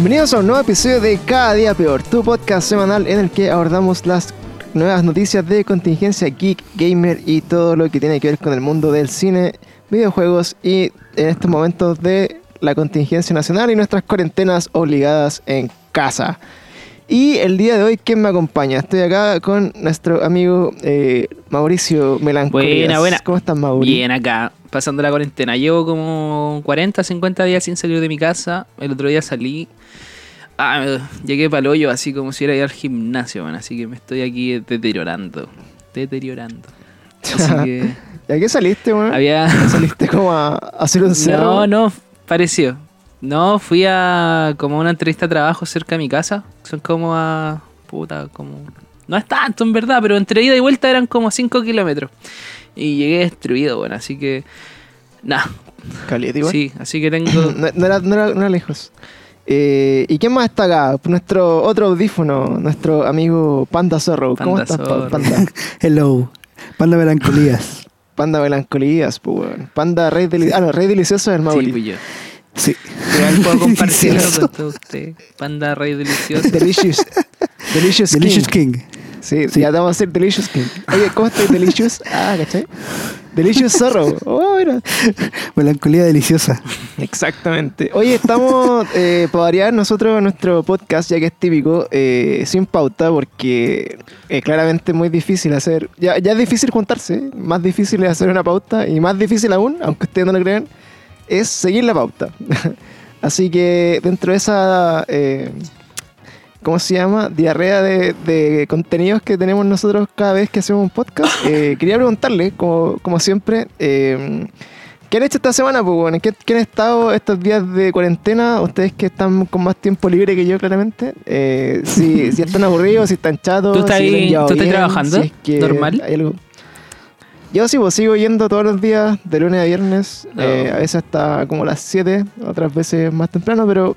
Bienvenidos a un nuevo episodio de Cada Día Peor, tu podcast semanal en el que abordamos las nuevas noticias de contingencia geek, gamer y todo lo que tiene que ver con el mundo del cine, videojuegos y en estos momentos de la contingencia nacional y nuestras cuarentenas obligadas en casa. Y el día de hoy, ¿quién me acompaña? Estoy acá con nuestro amigo eh, Mauricio Melancolías. Buena, buena. ¿Cómo estás, Mauricio? Bien acá, pasando la cuarentena. Llevo como 40, 50 días sin salir de mi casa. El otro día salí. Ah, llegué para el hoyo, así como si era ir al gimnasio, man. Así que me estoy aquí deteriorando. Deteriorando. Así que. ¿Y a qué saliste, weón? había. ¿Saliste como a, hacer un cerro? No, no, pareció. No, fui a como una entrevista de trabajo cerca de mi casa. Son como a. Puta, como. No es tanto en verdad, pero entre ida y vuelta eran como 5 kilómetros. Y llegué destruido, bueno, así que. Nah, Caleta, igual. sí, así que tengo. No, no era, no, era, no era lejos. Eh, ¿Y quién más está acá? Nuestro otro audífono, nuestro amigo Panda Zorro. ¿Cómo Panda estás, Zorro. Panda? Hello, Panda Melancolías. Panda Melancolías, pues, weón. Panda Rey Delicioso. Ah, no, Rey Delicioso es el Sí, fui yo. Sí. Igual puedo compartirlo con todos ustedes. Panda Rey Delicioso. Delicious. Delicious, Delicious King. King. Sí, Sí. ya te vamos a hacer Delicious King. Oye, ¿cómo estás, Delicious? Ah, ¿cachai? Delicious Zorro. Oh, mira. Melancolía deliciosa. Exactamente. Oye, estamos, eh, para variar nosotros nuestro podcast, ya que es típico, eh, sin pauta, porque eh, claramente es muy difícil hacer, ya, ya es difícil juntarse, más difícil es hacer una pauta, y más difícil aún, aunque ustedes no lo crean, es seguir la pauta. Así que dentro de esa, eh, ¿cómo se llama? Diarrea de, de contenidos que tenemos nosotros cada vez que hacemos un podcast, eh, quería preguntarle, como, como siempre, eh, ¿Qué han hecho esta semana, pues, bueno? ¿Qué, qué han estado estos días de cuarentena? Ustedes que están con más tiempo libre que yo, claramente. Eh, si, si están aburridos, si están chatos. ¿Tú estás si ahí- tú estás bien, trabajando? si es que ¿Normal? hay algo- Yo sí, pues sigo yendo todos los días, de lunes a viernes. No. eh, a veces hasta como las 7, otras veces más temprano, pero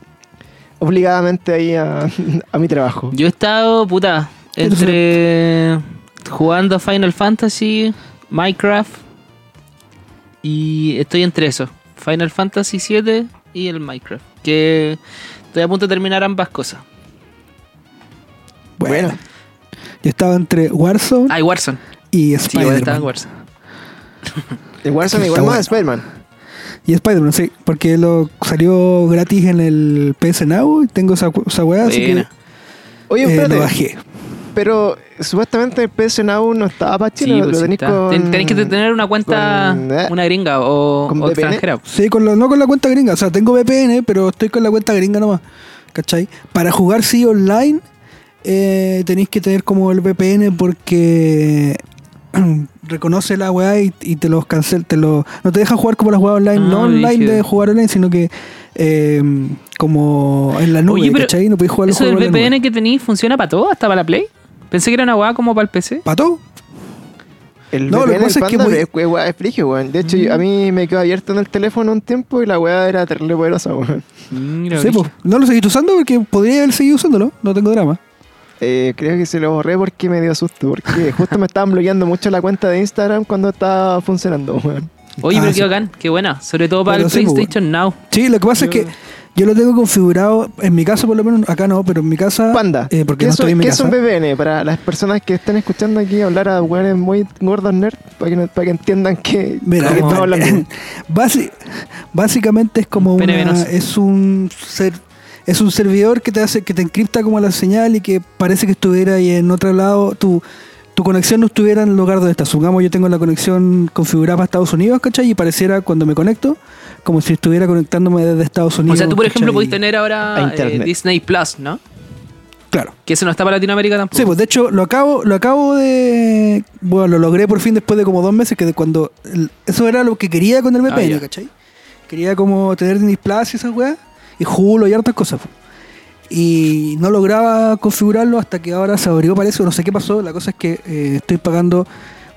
obligadamente ahí a, a mi trabajo. Yo he estado, puta, entre jugando Final Fantasy, Minecraft y estoy entre eso, Final Fantasy 7 y el Minecraft, que estoy a punto de terminar ambas cosas. Bueno. Bueno. Yo estaba entre Warzone Ah, y Warzone. y Sí, igual estaba en Spider-Man. Warzone. El Warzone Está igual más bueno. Spider-Man. Y Spider-Man, sí, porque lo salió gratis en el PS Now y tengo esa, esa weá, así que. Oye, eh, espérate. lo bajé. Pero supuestamente el PS Now no estaba para Sí, Chile, lo, pues lo sí tenéis con... Ten- Tenéis que tener una cuenta, con, eh, una gringa o, con o extranjera. Sí, con la- no con la cuenta gringa, o sea, tengo VPN, pero estoy con la cuenta gringa nomás. ¿Cachai? Para jugar sí online, eh, tenéis que tener como el VPN porque reconoce la weá y, y te los cancela, te lo, no te deja jugar como las weas online, Ah, no online de jugar online, sino que eh, como en la nube, Oye, pero ¿cachai? No jugar los ¿Eso del. VPN que tenéis funciona para todo? ¿Hasta para la Play? Pensé que era una weá como para el PC. ¿Para todo? El No, lo VPN que pasa es que voy- es, weá, es frigio, weón. De hecho, Mm. yo- a mí me quedó abierto en el teléfono un tiempo y la weá era terrible poderosa, weón. Mira, Sí, pues, no lo seguís usando porque podría haber seguido usándolo, no tengo drama. Eh, creo que se lo borré porque me dio susto, porque justo me estaban bloqueando mucho la cuenta de Instagram cuando estaba funcionando, weón. Oye, Ah, pero sí. qué bacán, qué buena. Sobre todo para Pero el sí, pues, PlayStation Now. Sí, lo que pasa Yo- es que yo lo tengo configurado, en mi casa por lo menos, acá no, pero en mi casa... Panda, eh, porque ¿qué, no es, estoy en mi qué es casa. un VPN? Para las personas que estén escuchando aquí hablar a weones muy gordos nerd, para que, no- para que entiendan que, Mira, estamos hablando. basi- básicamente es como una, es un ser, es un servidor que te hace que te encripta como la señal y que parece que estuviera ahí en otro lado tu tu conexión no estuviera en el lugar donde estás. Supongamos yo tengo la conexión configurada para Estados Unidos, ¿cachai? Y pareciera cuando me conecto como si estuviera conectándome desde Estados Unidos. O sea, tú, por ejemplo, podés tener ahora eh. Disney Plus, ¿no? Claro. Que eso no está para Latinoamérica tampoco. Sí, pues de hecho lo acabo, lo acabo de. Bueno, lo logré por fin después de como dos meses, que de cuando. eso era lo que quería con el Ah, VPN, ya. ¿cachai? Quería como tener Disney Plus y esas weas, y Hulu y hartas cosas. Y no lograba configurarlo hasta que ahora se abrió, parece, no sé qué pasó. La cosa es que eh, estoy pagando.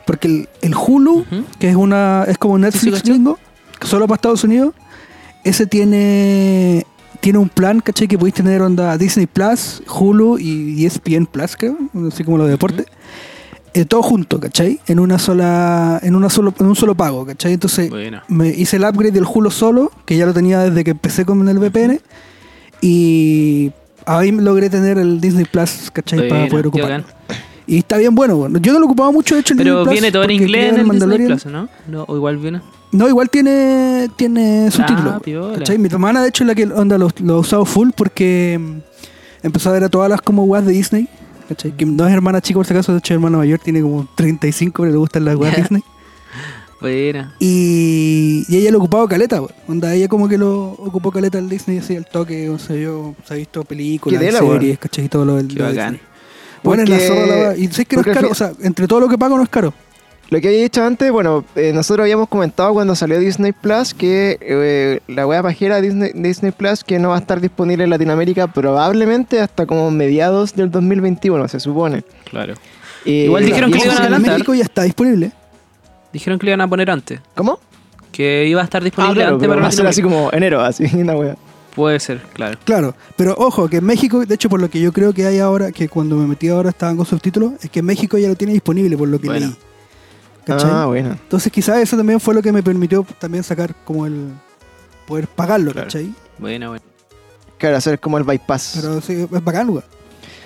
Porque el, el Hulu, que es una es como Netflix gringo, solo para Estados Unidos, ese tiene tiene un plan, ¿cachai? Que podéis tener onda Disney Plus, Hulu y ESPN Plus, creo, así como los de deporte. Eh, todo junto, ¿cachai? En una sola, en una solo, en un solo pago, ¿cachai? Entonces Bueno. me hice el upgrade del Hulu solo, que ya lo tenía desde que empecé con el VPN, Y ahí logré tener el Disney Plus, ¿cachai? Para poder ocuparlo. bacán. Y está bien bueno. bueno. Yo no lo ocupaba mucho, de hecho, el Pero Disney Plus, viene todo en inglés en el Disney. Plus, ¿no? No, o igual viene. No, igual tiene, tiene subtítulos. Ah. ¿cachai? Mi hermana, de hecho, es la que onda lo, lo ha usado full porque mm, empezó a ver a todas las como weas de Disney. ¿Cachai? Que no es hermana chica, por si acaso, de hecho, es hermana mayor, tiene como 35, pero le gustan las weas Disney. Buena. Y, y ella lo ocupaba caleta, weón. Onda, ella como que lo ocupó caleta el Disney, así al toque, o sea, yo se ha visto películas, Qué tela, series. ¿cachai? Y todo lo del Qué lo bacán. Disney. Bueno, es la Porque- zorra la. Y sé que no es porque al caro, fin- o sea, entre todo lo que pago no es caro. Lo que había dicho antes, bueno, eh, nosotros habíamos comentado cuando salió Disney Plus que eh, la wea pajera Disney, Disney Plus que no va a estar disponible en Latinoamérica probablemente hasta como mediados del 2021, se supone. Claro. Eh, Igual dijeron que le iban a en adelantar. México ya está disponible. Dijeron que le iban a poner antes. ¿Cómo? Que iba a estar Ah, disponible claro, antes pero para va a ser así como enero, así, una wea. Puede ser, claro. Claro, pero ojo, que en México, de hecho, por lo que yo creo que hay ahora, que cuando me metí ahora estaban con subtítulos, es que en México ya lo tiene disponible, por lo que Bueno. leí. ¿Cachai? Ah, bueno. Entonces quizás eso también fue lo que me permitió también sacar como el poder pagarlo, Claro. ¿cachai? Buena, buena. Claro, hacer como el bypass. Pero sí, es bacán, weón.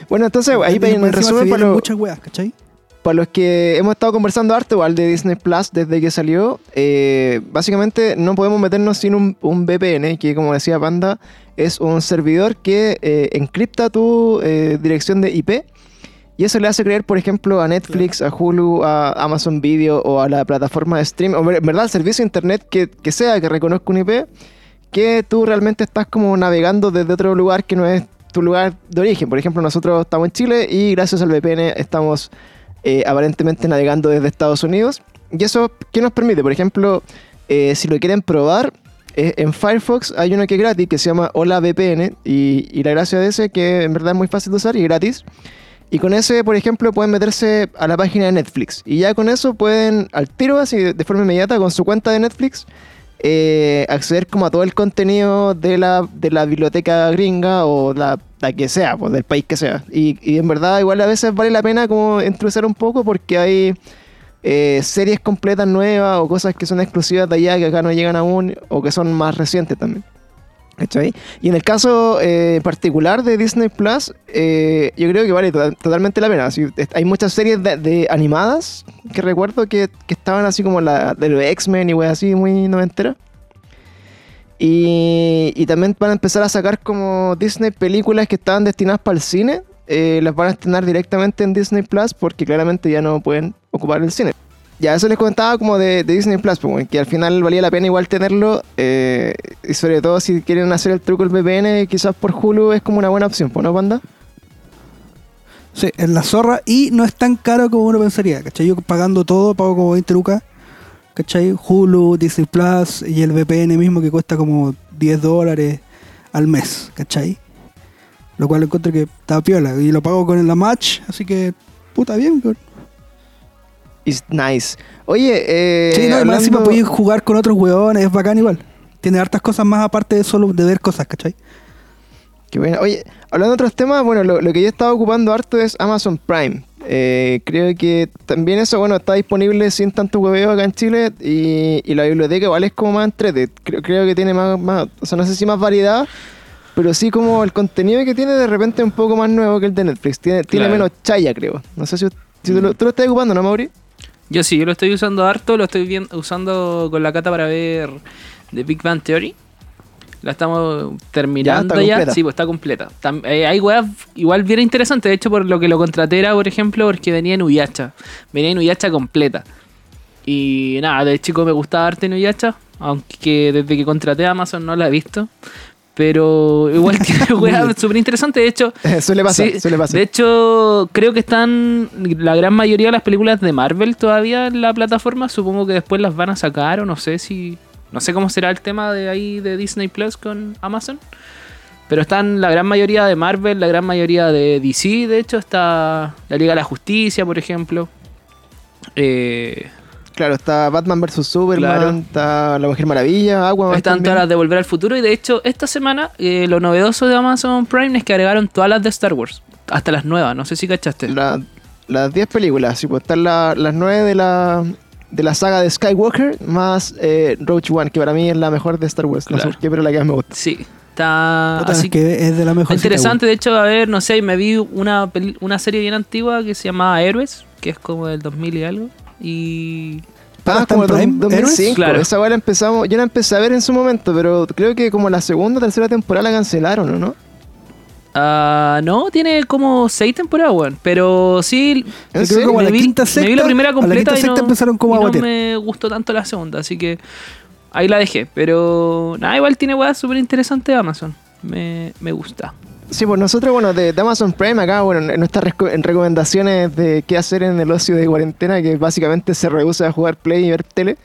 Bueno, entonces, ahí en resumen, para, lo- muchas weas, ¿cachai? para los que hemos estado conversando harto, igual de Disney Plus desde que salió, eh, básicamente no podemos meternos sin un, un VPN, que como decía Panda, es un servidor que eh, encripta tu eh, dirección de IP. Y eso le hace creer, por ejemplo, a Netflix, a Hulu, a Amazon Video o a la plataforma de stream, o en verdad, el servicio de internet que, que sea que reconozca un IP, que tú realmente estás como navegando desde otro lugar que no es tu lugar de origen. Por ejemplo, nosotros estamos en Chile y gracias al VPN estamos eh, aparentemente navegando desde Estados Unidos. ¿Y eso qué nos permite? Por ejemplo, eh, si lo quieren probar, eh, en Firefox hay uno que es gratis que se llama Hola VPN y, y la gracia de ese es que en verdad es muy fácil de usar y gratis. Y con ese, por ejemplo, pueden meterse a la página de Netflix. Y ya con eso pueden, al tiro, así de forma inmediata, con su cuenta de Netflix, eh, acceder como a todo el contenido de la, de la biblioteca gringa o la, la que sea, pues del país que sea. Y, y en verdad igual a veces vale la pena como introducir un poco porque hay eh, series completas nuevas o cosas que son exclusivas de allá que acá no llegan aún o que son más recientes también. Y en el caso eh, particular de Disney Plus, eh, yo creo que vale to- totalmente la pena. Hay muchas series de, animadas que recuerdo que, estaban así como la de los X-Men y wey así muy noventera. Y, y también van a empezar a sacar como Disney películas que estaban destinadas para el cine. eh, las van a estrenar directamente en Disney Plus porque claramente ya no pueden ocupar el cine. Ya, eso les comentaba como de, Disney Plus, pues, que al final valía la pena igual tenerlo. eh, y sobre todo si quieren hacer el truco del VPN, quizás por Hulu es como una buena opción, pues, ¿no, Panda? Sí, es la zorra y no es tan caro como uno pensaría, ¿cachai? Yo pagando todo, pago como 20 lucas, ¿cachai? Hulu, Disney Plus y el VPN mismo que cuesta como 10 dólares al mes, ¿cachai? Lo cual encuentro que está piola y lo pago con la match, así que puta bien. It's nice. Oye, eh. sí, no, y más hablando- encima podéis jugar con otros weones, es bacán igual. Tiene hartas cosas más aparte de solo de ver cosas, ¿cachai? Qué bueno. Oye, hablando de otros temas, bueno, lo, lo que yo he estado ocupando harto es Amazon Prime. Eh, creo que también eso, bueno, está disponible sin tanto hueveo acá en Chile y, y la biblioteca igual es como más entrete. Creo, creo que tiene más, más, o sea, no sé si más variedad, pero sí como el contenido que tiene de repente es un poco más nuevo que el de Netflix. Tiene, tiene Claro. menos chaya, creo. No sé si, si tú, lo, tú lo estás ocupando, ¿no, Mauri? Yo sí, yo lo estoy usando harto, lo estoy bien, usando con la cata para ver The Big Bang Theory. La estamos terminando Ya, ya. está completa. Sí, pues está completa. Tam- eh, hay weas igual bien interesantes. De hecho, por lo que lo contraté era, por ejemplo, porque venía en Uyacha. Venía en Uyacha completa. Y nada, de chico me gustaba arte en Uyacha. Aunque desde que contraté a Amazon no la he visto. Pero igual tiene weas súper interesantes. De hecho, suele pasar, Sí, suele pasar. De hecho, creo que están la gran mayoría de las películas de Marvel todavía en la plataforma. Supongo que después las van a sacar o no sé si... No sé cómo será el tema de ahí de Disney Plus con Amazon. Pero están la gran mayoría de Marvel, la gran mayoría de DC. De hecho, está la Liga de la Justicia, por ejemplo. Eh, Claro, está Batman vs. Superman, Claro. está La Mujer Maravilla, Aquaman. están también. todas las de Volver al Futuro. Y de hecho, esta semana eh, lo novedoso de Amazon Prime es que agregaron todas las de Star Wars. Hasta las nuevas. No sé si cachaste. La- las 10 películas, sí, pues están la- las 9 de la, de la saga de Skywalker, más eh, Roach One, que para mí es la mejor de Star Wars. No sé Claro. por qué, pero la que más me gusta. Sí, Está Puta, así es que es de la mejor. interesante, de hecho, a ver, no sé, me vi una, peli- una serie bien antigua que se llamaba Héroes, que es como del 2000 y algo. Y Ah, ¿Está como Prime? 2005. Claro. Esa weá la empezamos, yo la empecé a ver en su momento, pero creo que como la segunda o tercera temporada la cancelaron, ¿o no? Ah, no, tiene como seis temporadas, weón. Pero sí, ¿En Yo creo que como a la vi, quinta, me vi sexta- la primera a la completa quinta, y, sexta no, empezaron como y a no me gustó tanto la segunda, así que ahí la dejé. Pero nada, igual tiene weas súper interesantes Amazon. Me, me gusta. Sí, pues nosotros, bueno, de, Amazon Prime acá, bueno, en nuestras reco- en recomendaciones de qué hacer en el ocio de cuarentena, que básicamente se reduce a jugar Play y ver tele.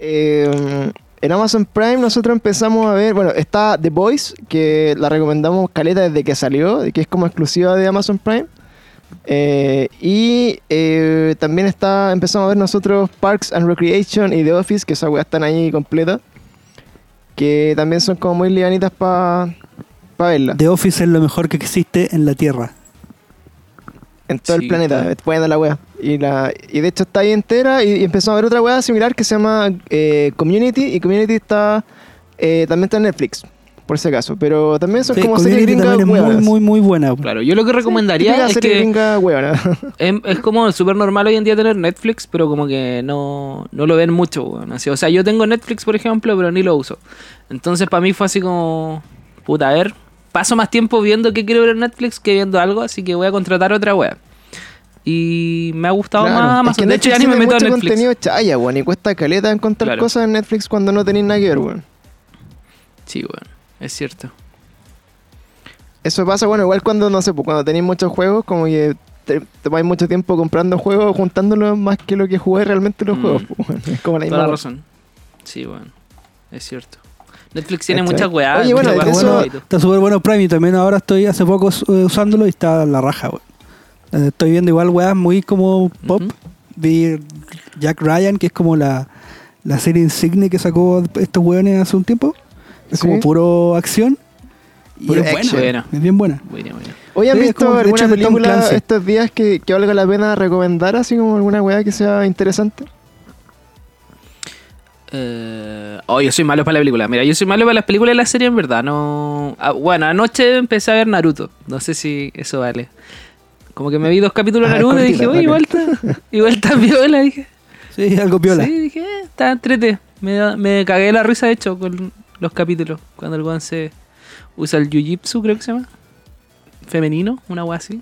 eh, en Amazon Prime nosotros empezamos a ver, bueno, está The Boys, que la recomendamos caleta desde que salió, que es como exclusiva de Amazon Prime. Eh, y eh, también está, empezamos a ver nosotros Parks and Recreation y The Office, que esas weas están ahí completas. Que también son como muy lianitas para verlas. The Office es lo mejor que existe en la Tierra. En todo Sí, el planeta, está. buena la wea. Y, la, y de hecho está ahí entera y, y empezamos a ver otra wea similar que se llama eh, Community y Community está eh, también está en Netflix, por si acaso. Pero también son Sí, como series gringas es muy, muy, muy buena. Claro, yo lo que recomendaría es serie que gringa es, es como súper normal hoy en día tener Netflix, pero como que no, no lo ven mucho, weón. Así, o sea, yo tengo Netflix, por ejemplo, pero ni lo uso. Entonces, para mí fue así como, puta, a ver, paso más tiempo viendo qué quiero ver en Netflix que viendo algo, así que voy a contratar otra web. Y me ha gustado Claro, más es Amazon. que de hecho, ya ni me meto a Netflix. contenido chaya, weón, y cuesta caleta encontrar Claro. cosas en Netflix cuando no tenéis nada que ver, weón. Sí, weón, es cierto. Eso pasa, bueno, igual cuando, no sé, pues cuando tenéis muchos juegos, como que te, vais mucho tiempo comprando juegos, juntándolos más que lo que jugué realmente los Mm. juegos, pues, weón. Es como la Toda la misma razón. Sí, weón, es cierto. Netflix tiene muchas weas. Oye, bueno, weas eso-. Está súper bueno Prime y también ahora estoy hace poco eh, usándolo y está la raja, weón. Eh, Estoy viendo igual weas muy como pop. Ujú. Vi Jack Ryan, que es como la, la serie insigne que sacó estos weones hace un tiempo. Es Sí. como puro acción. Y Puro es buena, es bien buena. Buena, buena. Oye, ¿han Sí, visto como de alguna hecho película estos días que, que valga la pena recomendar, así como alguna weá que sea interesante? Eh, oh, yo soy malo para la película. Mira, yo soy malo para las películas y las series en verdad. No. Ah, bueno, anoche empecé a ver Naruto. No sé si eso vale. Como que me vi dos capítulos de Ah, Naruto y dije, oye, igual está, igual está viola. Dije, Sí, algo piola. sí, dije, eh, está entrete. Me, me cagué la risa, de hecho, con los capítulos. Cuando el guan se usa el jiu-jitsu, creo que se llama. Femenino, una wea así.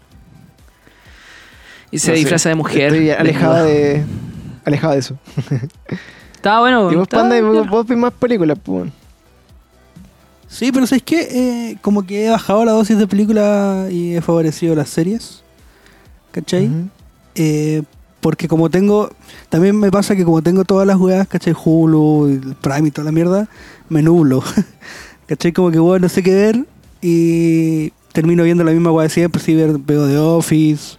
Y se No sé. disfraza de mujer. Estoy alejado desnuda. de, alejado de eso. Estaba bueno. Y vos, Panda, y vos, ves más películas, pues. Sí, pero ¿sabes qué? Eh, como que he bajado la dosis de película y he favorecido las series. ¿Cachai? Eh, porque como tengo, también me pasa que como tengo todas las weas, ¿cachai? Hulu, Prime y toda la mierda, me nublo. ¿Cachai? Como que bueno, no sé qué ver y termino viendo la misma wea de siempre, si veo The Office.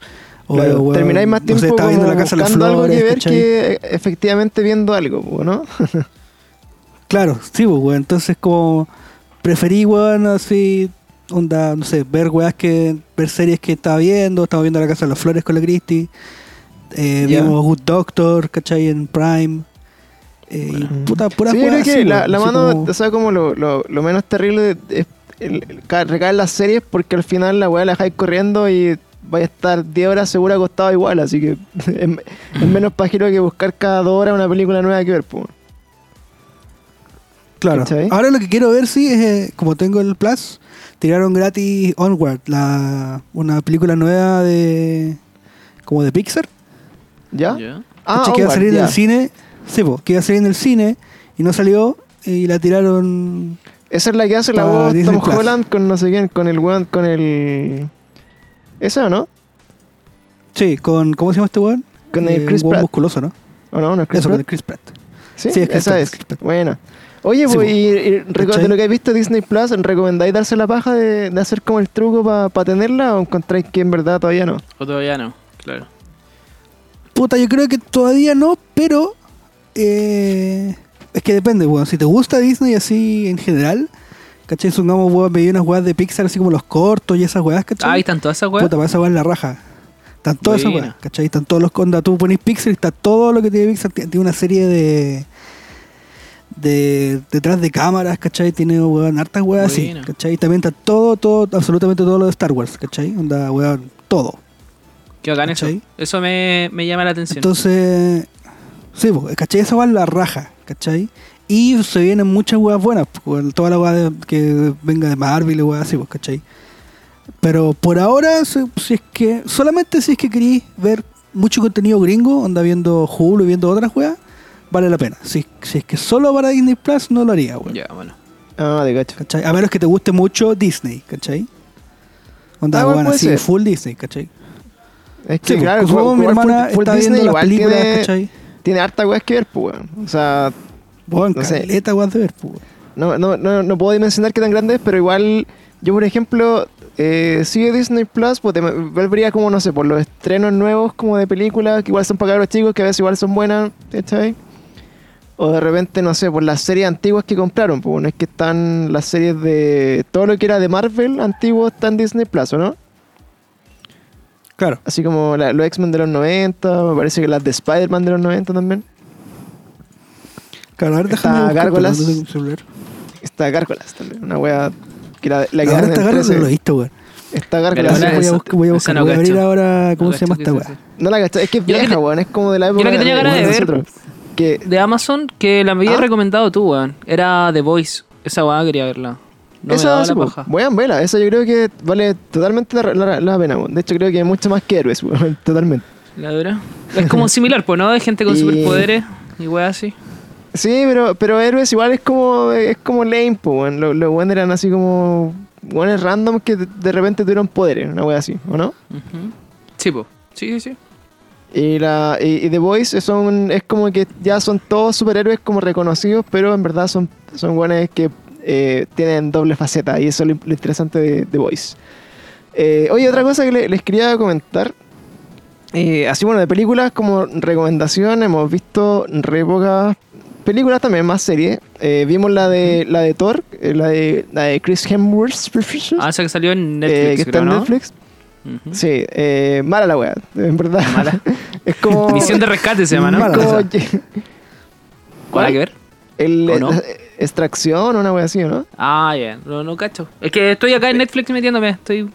Claro, termináis más no tiempo sé, estaba viendo la casa las buscando algo flores, que ver ¿cachai? que efectivamente viendo algo, ¿no? Claro, sí, pues, weón. Entonces, como preferí, weón, así, onda, no sé, ver weas que, ver series que estaba viendo. Estaba viendo La Casa de las Flores con la Christie. Eh. Vimos Good Doctor, ¿cachai? En Prime. Eh, y puta, pura Sí, yo creo que la, la mano, como... o sea, como lo, lo, lo menos terrible es el, el- ca- recaer las series porque al final la weá la dejáis corriendo y vais a estar 10 horas seguro acostado igual, así que es, es menos pajero que buscar cada dos horas una película nueva que ver, pues. Claro. ¿cachai? Ahora lo que quiero ver, sí, es eh, como tengo el Plus, tiraron gratis Onward, la, una película nueva de. como de Pixar. ¿Ya? Ya. Ah, que iba a salir en ya. el cine. Sí, po, que iba a salir en el cine y no salió y la tiraron. Esa es la que hace la voz Disney Tom. Holland con no sé quién, con el weón, con el... ¿Esa o no? Sí, con. ¿Cómo se llama este weón? Con Eh, el Chris un weón Pratt. musculoso, ¿no? ¿O no? ¿No es Chris Eso, con Pratt? el Chris Pratt. Sí, Sí, es Chris esa Pratt, es. Chris Pratt. Buena. Oye, Sí, pues, y, y de lo que has visto Disney Plus, ¿recomendáis darse la paja de, de hacer como el truco para tenerla o encontráis que en verdad todavía no? O todavía no, claro. Puta, yo creo que todavía no, pero. eh, es que depende, weón. Si te gusta Disney así en general, ¿cachai? Supongamos, weón, me unas weas de Pixar así como los cortos y esas weas, ¿cachai? Ah, ahí están todas esas weas. Puta, para esa en la raja. Están todas esas weas, ¿cachai? Están todos los condas. Tú ponés Pixar y está todo lo que tiene Pixar. Tiene una serie de. de detrás de cámaras, ¿cachai? Tiene, weón, hartas weas así. ¿cachai? También está todo, todo, absolutamente todo lo de Star Wars, ¿cachai? Onda, weón, todo. Qué bacán eso. ¿Cachai? Eso me, me llama la atención. Entonces, sí, pues, ¿cachai? Esa es la raja, ¿cachai? Y se vienen muchas weas buenas, toda la weá de- que venga de Marvel y weas así, pues, ¿cachai? Pero por ahora, si, si es que, solamente si es que queréis ver mucho contenido gringo, anda viendo Hulu y viendo otras weas, vale la pena. Si, si es que solo para Disney Plus, no lo haría, weón. ya, bueno. Ah, de. ¿Cachai? A menos que te guste mucho Disney, ¿cachai? Onda, Ah, bueno, así, ser. full Disney, ¿cachai? Es Sí, que, pues, claro, como mi hermana full- full está Disney viendo las películas, tiene, ¿cachai? tiene harta weas que ver, pues, weón. O sea, No sé. caleta, weón, de ver, weón. no, no, no, no puedo dimensionar qué tan grande es, pero igual, yo por ejemplo, eh, sigue Disney Plus, pues te volvería como, no sé, por los estrenos nuevos como de películas, que igual son para los chicos, que a veces igual son buenas, ¿cachai? O de repente, no sé, por las series antiguas que compraron, pues no es que están las series de todo lo que era de Marvel antiguo está en Disney Plus, ¿o no? Claro. Así como la- los X-Men de los 90, me parece que las de Spider-Man de los 90 también. Claro, Está Gárgolas. Está Gárgolas también, una wea que la que Ahora está Gárgolas, 13. no lo he visto, weón. Está Gárgolas. voy a buscar, voy a, esa buscar, no voy a abrir ahora cómo No se llama esta es weá. No la cachai, es que es Yo la vieja, weón, es como de la época la que tenía ganas de ver. nosotros. Que, De Amazon, que la me habías ¿Ah? recomendado tú, weón. Era The Voice. Esa weá quería verla. No esa, sí, la. Weón, vela, esa yo creo que vale totalmente la, la- la pena, weón. De hecho, creo que hay mucho más que héroes, weón, totalmente. La dura. Es como similar, pues, ¿no? De gente con Y- superpoderes y weá así. Sí, pero, pero héroes igual es como, es como lame, po, weón. Los, los weones eran así como, weones random que de, repente tuvieron poderes, una wea así, ¿o no? Ujú. Sí, pues. Sí, sí, sí. Y, la, y, y The Voice son, es como que ya son todos superhéroes como reconocidos, pero en verdad son, son buenos que eh, tienen doble faceta y eso es lo, lo interesante de The Voice. Eh, oye, otra cosa que le- les quería comentar. eh, así bueno, de películas como recomendación hemos visto re pocas películas también, más series. Eh, vimos la de la de Thor, eh, la de, la de Chris Hemsworth, Ah, esa que salió en eh, Netflix, que está creo, en ¿no? Netflix. Sí, eh, mala la wea, en verdad. Mala. es como... Misión de rescate se llama, ¿no? Mala. como- ¿Cuál hay que ver? El, ¿O no? extracción o una wea así, ¿no? Ah, ya. No, no cacho. Es que estoy acá en Netflix metiéndome. Estoy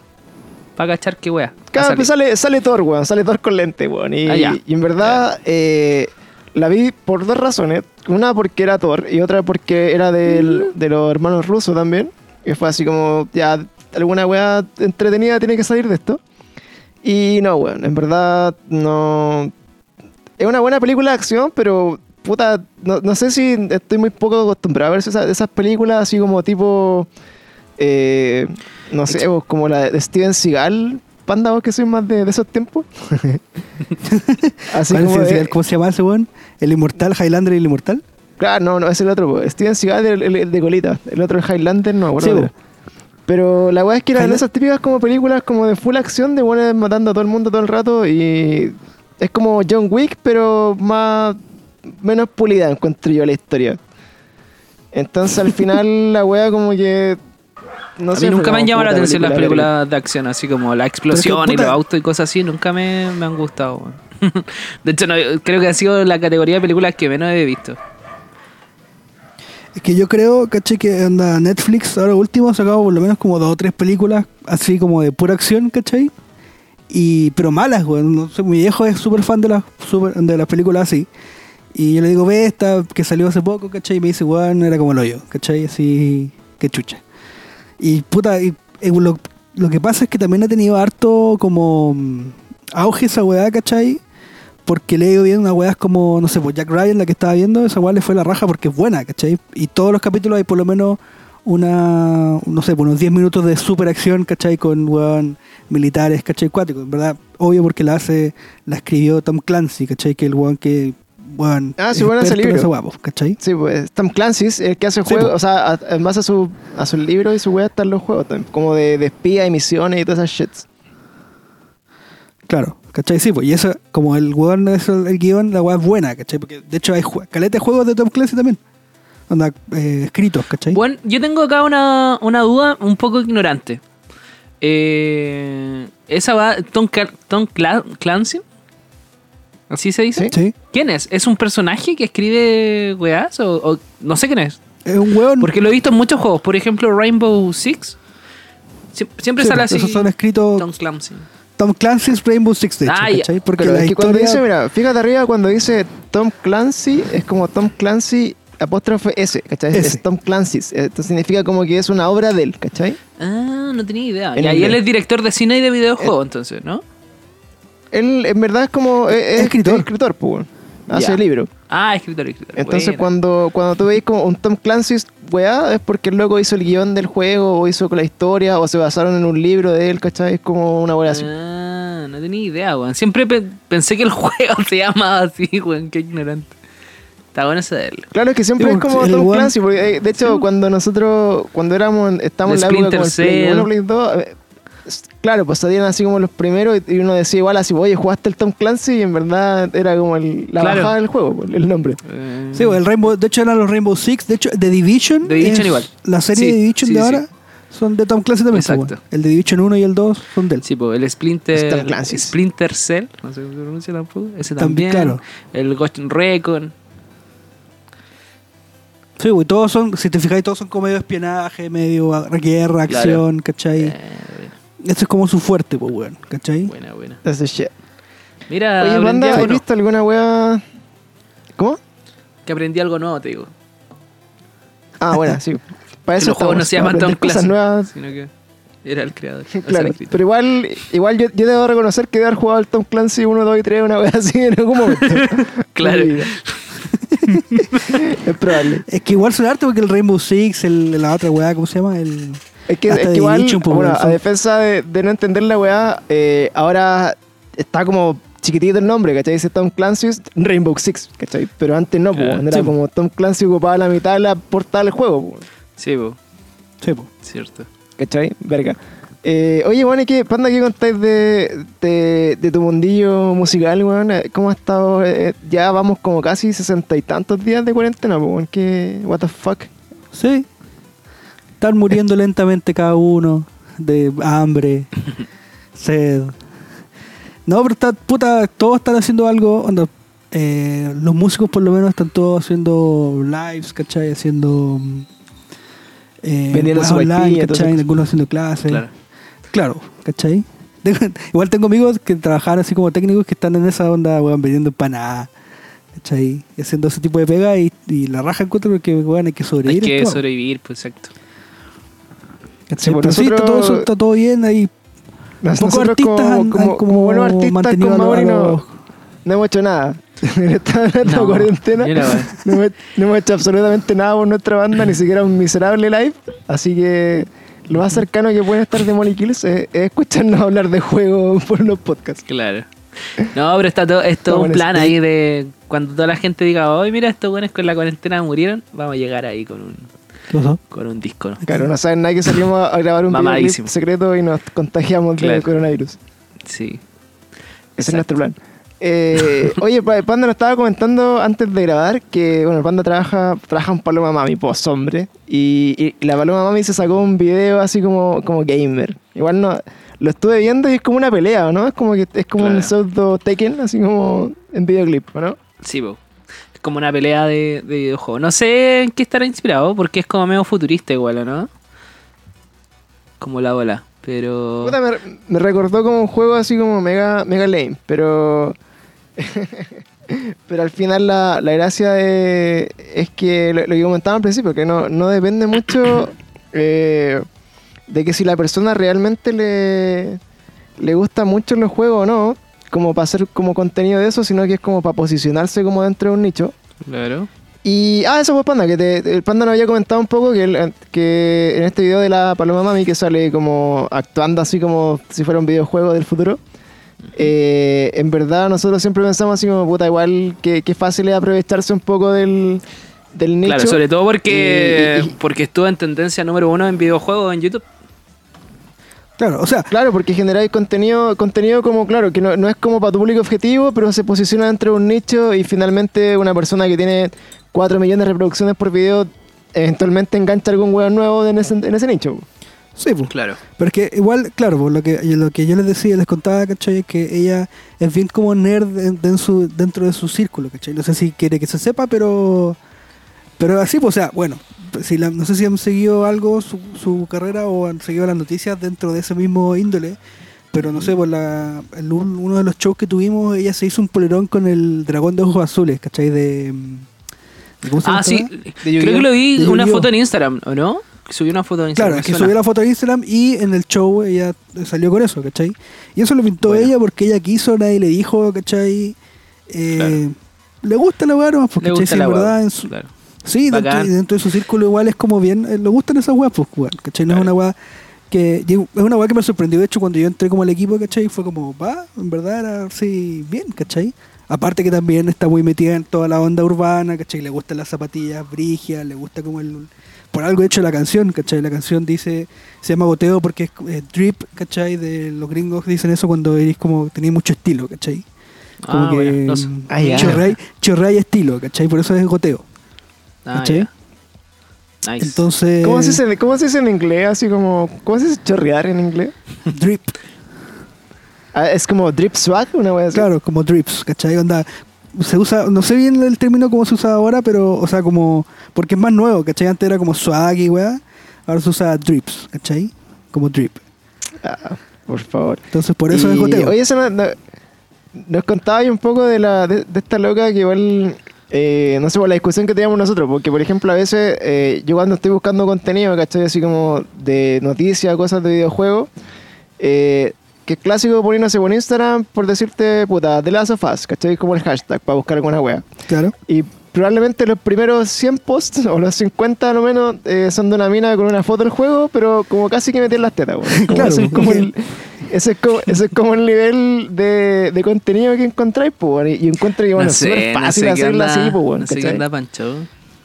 para cachar qué a Claro, pues sale, sale Thor, weón. Sale Thor con lente, weón. Y, Ah, y en verdad, eh, la vi por dos razones. Una porque era Thor y otra porque era del- de los hermanos rusos también. Y fue así como, ya, alguna wea entretenida tiene que salir de esto. Y no, weón. En verdad, no. Es una buena película de acción, pero. Puta, no, no sé si estoy muy poco acostumbrado a ver esas, esas películas así como tipo. eh, no sé, como la de Steven Seagal. Panda, vos que soy más de, de esos tiempos. así ¿Cuál como es ¿Cómo se llama ese weón? ¿El Inmortal, Highlander y el Inmortal? Claro, no, no, es el otro. Steven Seagal, el, el- el de colita. El otro, el Highlander, no me acuerdo. Sí, era. Pero la weá es que eran esas típicas como películas como de full acción, de buenas matando a todo el mundo todo el rato. Y es como John Wick, pero más menos pulida encuentro yo la historia. Entonces al final la weá como que... No a mí nunca me han llamado la atención las película, películas de acción, así como la explosión y los autos y cosas así, nunca me, me han gustado. De hecho, no, creo que ha sido la categoría de películas que menos he visto. Es que yo creo, caché, que anda Netflix ahora último ha sacado por lo menos como dos o tres películas así como de pura acción, ¿cachai? Y, pero malas, güey. No sé, mi viejo es súper fan de las, super- de las películas así. Y yo le digo, ve esta que salió hace poco, ¿cachai? Y me dice, weón, era como el hoyo, ¿cachai? Así, qué chucha. Y puta, y, eh, lo, lo que pasa es que también ha tenido harto como mm, auge esa weá, ¿cachai? Porque le he ido viendo unas weas como, no sé, pues Jack Ryan, la que estaba viendo, esa weá le fue la raja porque es buena, ¿cachai? Y todos los capítulos hay por lo menos una, no sé, pues unos 10 minutos de super acción, ¿cachai? Con weón militares, ¿cachai? Cuáticos, en verdad, obvio porque la hace, la escribió Tom Clancy, ¿cachai? Que el weón que, weón, Ah, sí, es bueno, ese libro. pues, ¿cachai? Sí, pues Tom Clancy, es el que hace Sí, juegos, po. o sea, a- en base a su, a sus libros y su weá están los juegos también, como de, de espía y misiones y todas esas shits. Claro, ¿cachai? Sí, pues, y eso, como el weón es el, el guion, la weá es buena, ¿cachai? Porque de hecho hay jue- caleta de juegos de Tom Clancy también. Onda, eh, escritos, ¿cachai? Bueno, yo tengo acá una, una duda un poco ignorante. Eh, ¿Esa va Tom, Cla- Tom Cla- Clancy? ¿Así se dice? Sí. ¿Quién es? ¿Es un personaje que escribe weás? O, o- no sé quién es. Es un weón. Porque lo he visto en muchos juegos. Por ejemplo, Rainbow Six. Sie- Siempre Sí, sale así. Esos son escritos Tom Clancy. Tom Clancy's Rainbow Six, de hecho, Ah. ¿cachai? Porque la que cuando historia... dice, mira, fíjate arriba cuando dice Tom Clancy, es como Tom Clancy apóstrofe S, ¿cachai? Es- S. Es Tom Clancy's. Esto significa como que es una obra de él, ¿cachai? Ah, no tenía idea. En Y ahí él es director de cine y de videojuegos, entonces, ¿no? Él en verdad es como... Es, es Escritor. escritor, pues. Hace Ya. libro. Ah, escritor, escritor. Entonces Buena. cuando, cuando tú veis como un Tom Clancy's weá, es porque el loco hizo el guion del juego, o hizo con la historia, o se basaron en un libro de él, ¿cachai? Es como una weá así. Ah, no tenía idea, weón. Siempre pe- pensé que el juego se llamaba así, weón. Qué ignorante. Está bueno saberlo. Claro, es que siempre Sí, es como Tom Clancy, porque eh, de hecho cuando nosotros, cuando éramos, estábamos en De la época como el Play Cell. 1, Play 2, eh, s- claro, pues salían así como los primeros y uno decía igual así, oye, jugaste el Tom Clancy y en verdad era como el- la Claro. bajada del juego, pues, el nombre. Eh, Sí, pues, el Rainbow, de hecho eran los Rainbow Six, de hecho The Division, The Division igual. La serie Sí, de Division sí, de sí. ahora son de Tom Clancy también. pues, Exacto. bueno. El de Division 1 y el 2 son de él. Sí, pues el Splinter. Splinter Cell, no sé cómo se pronuncia tampoco. Ese También, también. claro. El Ghost Recon. Sí, güey, todos son, si te fijáis, todos son como medio espionaje, medio guerra, Claro. acción, ¿cachai? Eh, Eso es como su fuerte, pues, weón, ¿cachai? buena, buena. That's the shit. Mira, Oye, aprendí banda, algo ¿has nuevo. visto alguna weá? ¿Cómo? Que aprendí algo nuevo, te digo. Ah, bueno, sí. Para Que eso los juegos no se llaman aprender cosas Clancy, nuevas. sino que era el creador. el Claro, pero igual, igual yo, yo debo reconocer que de haber jugado al Tom Clancy 1, 2 y 3, una vez así en algún momento. Claro. Es probable. Es que igual son arte porque el Rainbow Six, el, la otra weá, ¿cómo se llama? El, Es que, es que igual, pues, bueno, a defensa de, de no entender la weá, eh, ahora está como chiquitito el nombre, ¿cachai? Dice Tom Clancy's Rainbow Six, ¿cachai? Pero antes no, pues, era sí, po. como Tom Clancy ocupaba la mitad de la portada del juego, pues, Sí, po, sí, po. cierto. ¿cachai? Verga. Eh, oye, bueno, ¿y qué, Panda, qué contáis de, de, de tu mundillo musical, weón? Eh, ¿Cómo ha estado? Eh, ya vamos como casi sesenta y tantos días de cuarentena, pues, weón. ¿Qué? ¿What the fuck? Sí. Están muriendo lentamente cada uno de hambre, sed. No, pero está, puta, todos están haciendo algo. onda, eh, los músicos por lo menos están todos haciendo lives, ¿cachai? Haciendo... mm, Eh, Vendiendo su online, ¿cachai? Algunos haciendo clases. Claro. Claro, ¿cachai? Igual tengo amigos que trabajan así como técnicos que están en esa onda, weón, vendiendo empanadas, ¿cachai? Haciendo ese tipo de pega y, y la raja encuentro porque, weón, hay que Hay sobrevivir. que esto, sobrevivir, pues exacto. Sí, Pero sí, está todo, nosotros- está todo bien ahí. Pocos nosotros artistas como, han- como, han como buenos artistas mantenido con Mauri no, hemos hecho nada. en esta, en esta No, cuarentena no hemos, no hemos hecho absolutamente nada por nuestra banda, ni siquiera un miserable live. Así que lo más cercano que pueden estar de Molly Kills es, es escucharnos hablar de juegos por los podcasts. Claro. No, pero está todo, es todo un plan ahí de cuando toda la gente diga, hoy mira, estos buenos con la cuarentena murieron, vamos a llegar ahí con un, Con un disco, ¿no? Claro, no saben nada que salimos a grabar un Mamadísimo. secreto y nos contagiamos del Claro. coronavirus. Sí. Ese es nuestro plan. Eh, oye, Pa- Panda nos estaba comentando antes de grabar que, bueno, el Panda trabaja, trabaja en Paloma Mami, pues hombre. Y, y la Paloma Mami se sacó un video así como, como gamer. Igual no, lo estuve viendo y es como una pelea, ¿no? Es como que es como Claro. un pseudo Tekken, así como en videoclip, ¿no? Sí, po. Es como una pelea de, de videojuego. No sé en qué estará inspirado, porque es como medio futurista igual, ¿o ¿no? Como la bola. Pero. Puta, me, me recordó como un juego así como mega, mega lame, pero. pero al final la, la gracia de- es que lo, lo que comentaba al principio, que no, no depende mucho eh, de que si la persona realmente le, le gusta mucho los juegos o no, como para hacer como contenido de eso, sino que es como para posicionarse como dentro de un nicho. Claro. Y, ah, eso fue Panda, que te- el Panda nos había comentado un poco que, él- que en este video de la Paloma Mami, que sale como actuando así como si fuera un videojuego del futuro, eh, en verdad nosotros siempre pensamos así como, puta, igual que, que fácil es aprovecharse un poco del, del nicho. Claro, sobre todo porque, Y- y- y- porque estuvo en tendencia número uno en videojuegos en YouTube. Claro, o sea, Claro, porque generáis contenido, contenido como, claro, que no, no es como para tu público objetivo, pero se posiciona dentro de un nicho y finalmente una persona que tiene 4 millones de reproducciones por video eventualmente engancha algún hueón nuevo en ese, en ese nicho. Sí, pues. Claro. Pero es que igual, claro, pues, lo, que, lo que yo les decía, les contaba, ¿cachai? Es que ella es bien como nerd en- en su- dentro de su círculo, ¿cachai? No sé si quiere que se sepa, pero pero así, pues, o sea, bueno, si la- no sé si han seguido algo, su, su carrera, o han seguido las noticias dentro de ese mismo índole, pero no sé, por la, en un- uno de los shows que tuvimos, ella se hizo un polerón con el dragón de ojos azules, ¿cachai? De... de- ¿Cómo se llama Ah, sí. De Creo que lo vi De una foto en Instagram, ¿o no? Subió una foto en Instagram. Claro, es que suena. subió la foto a Instagram y en el show ella salió con eso, ¿cachai? Y eso lo pintó Bueno. ella porque ella quiso, nadie le dijo, ¿cachai? Eh, Le gusta la weá pues, Le ¿cachai? gusta la en verdad, en su- claro. Sí, dentro, dentro de su círculo igual es como bien, eh, le gustan esas weas, pues, weón, ¿cachai? No es una wea que, es una wea que me sorprendió, de hecho, cuando yo entré como al equipo, ¿cachai? Fue como, va, en verdad era así, bien, ¿cachai? Aparte que también está muy metida en toda la onda urbana, ¿cachai? Le gustan las zapatillas brigias, le gusta como el... Por algo hecho la canción, ¿cachai? La canción dice, se llama goteo porque es eh, drip, ¿cachai? De los gringos dicen eso cuando eres como, tenéis mucho estilo, ¿cachai? Como Ah, que bueno, no sé. Ah, estilo, ¿cachai? Por eso es goteo. Ah, ya. Nice. Entonces... ¿Cómo se, dice, ¿Cómo se dice en inglés? Así como. ¿Cómo se dice chorrear en inglés? Drip, Ah, es como drip swag, una wea así. claro, como drips, ¿cachai? Onda, se usa, no sé bien el término cómo se usa ahora, pero, o sea, como, porque es más nuevo, ¿cachai? Antes era como swag y weá, ahora se usa drips, ¿cachai? Como drip. Ah, por favor. Entonces, por eso Y, es goteo. Oye, eso no- no- nos contaba ahí un poco de, la, de, de esta loca que igual, eh, no sé, por la discusión que teníamos nosotros, porque por ejemplo a veces eh, yo cuando estoy buscando contenido, ¿cachai? Así como de noticias, cosas de videojuegos, eh, que es clásico sé, por Instagram, por decirte, puta, The Last of Us, ¿cachai? Como el hashtag para buscar alguna wea. Claro. Y probablemente los primeros 100 posts, o los 50 a lo menos, eh, son de una mina con una foto del juego, pero como casi que meter las tetas. Como Claro, ese, es como el, ese, es como, ese es como el nivel de, de contenido que encontráis, pues. Y, y encuentro que, bueno, no es súper sé, no fácil sé hacerlo anda, así, pues, weón. no sé anda Pancho,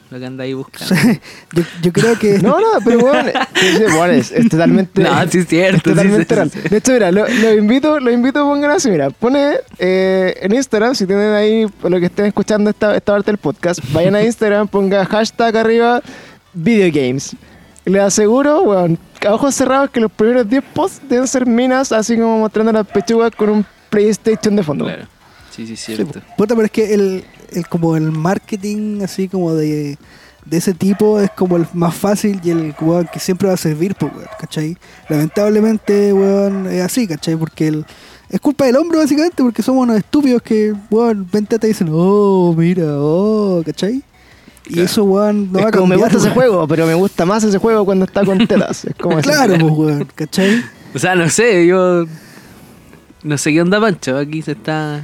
lo que anda ahí buscando. yo, yo creo que... No, no, pero bueno, es, bueno, es, es totalmente. No, sí es cierto, es totalmente sí, real. sí, sí. De hecho, mira, lo, lo invito, lo invito a pongan así, mira, pone eh, en Instagram, si tienen ahí lo que estén escuchando esta, esta parte del podcast, vayan a Instagram, ponga hashtag arriba videogames. Les aseguro, weón, a ojos cerrados que los primeros 10 posts deben ser minas, así como mostrando las pechugas con un PlayStation de fondo. Claro. Sí, sí, Sí, cierto. puta, pero es que el, el como el marketing así como de, de ese tipo es como el más fácil y el weón, que siempre va a servir, pues, weón, ¿cachai? Lamentablemente, weón, es así, ¿cachai? Porque el, es culpa del hombre, básicamente, porque somos unos estúpidos que, weón, ven teta y dicen, oh, mira, oh, ¿cachai? Y Claro. eso, weón, no es va a como me gusta ese juego, pero me gusta más ese juego cuando está con tetas. Es como. Claro, pues, weón, ¿cachai? O sea, no sé, yo. No sé qué onda Pancho, aquí se está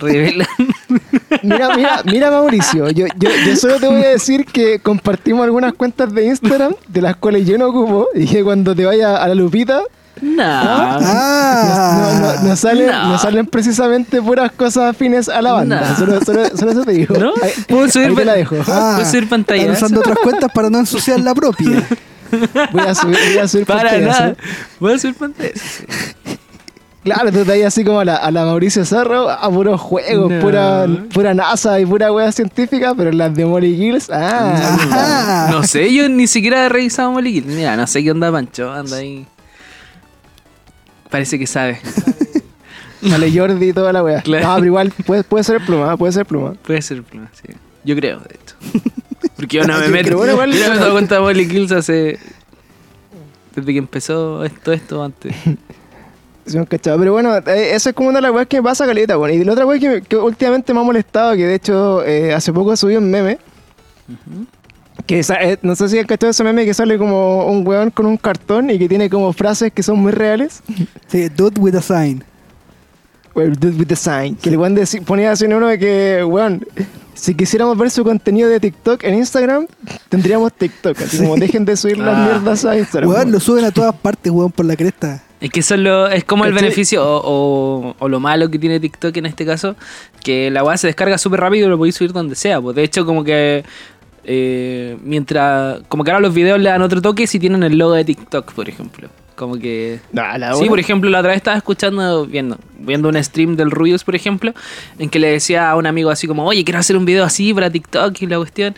revelando. Mira, mira, mira Mauricio, yo, yo, yo solo te voy a decir que compartimos algunas cuentas de Instagram de las cuales yo no ocupo y que cuando te vaya a la lupita No. Ah, no, no, no salen, No. no salen precisamente puras cosas afines a la banda. No. Solo, solo, solo eso te digo. ¿No? Ahí, ¿Puedo subir ahí te pa- la dejo. Ah, Puedo subir pantalla. están usando otras cuentas para no ensuciar la propia. Voy a subir, voy a subir Para pantallas, nada. Voy a subir pantalla. Claro, tú te ahí así como a la, a la Mauricio Cerro, a puros juegos, No. pura, pura NASA y pura wea científica, pero las de Molly Gills, ah, Ah. No sé, yo ni siquiera he revisado Molly Kill. Mira, no sé qué onda Pancho, anda ahí. Parece que sabe. sale Jordi y toda la wea. Claro. No, pero igual puede, puede ser pluma, puede ser pluma. Puede ser pluma, sí. Yo creo, de hecho. Porque yo no me meto. bueno, igual- yo no me he dado cuenta de Molly Kills hace. Desde que empezó esto, esto antes. Sí, me cachado. Pero bueno, eh, eso es como una de las weas que me pasa caleta, bueno. Y la otra wea que, me- que últimamente me ha molestado, que de hecho eh, hace poco subí un meme. Sa- eh, no sé si han cachado ese meme que sale como un weón con un cartón y que tiene como frases que son muy reales. Sí, dude with a sign. Well, dude with the sign. Que el weón ponía así en uno de que, weón, si quisiéramos ver su contenido de TikTok en Instagram, tendríamos TikTok. Así como dejen de subir las Ah. mierdas a Instagram. Weón, lo suben a todas partes, weón, por la cresta. Es que eso es, lo- es como el beneficio o, o- o lo malo que tiene TikTok en este caso, que la weá se descarga súper rápido y lo podéis subir donde sea. Pues de hecho, como que eh, mientras. Como que ahora los videos le dan otro toque si tienen el logo de TikTok, por ejemplo. Como que. Nah, la Sí, por ejemplo, la otra vez estaba escuchando, viendo, viendo un stream del Rubius, por ejemplo, en que le decía a un amigo así como, oye, quiero hacer un video así para TikTok y la cuestión.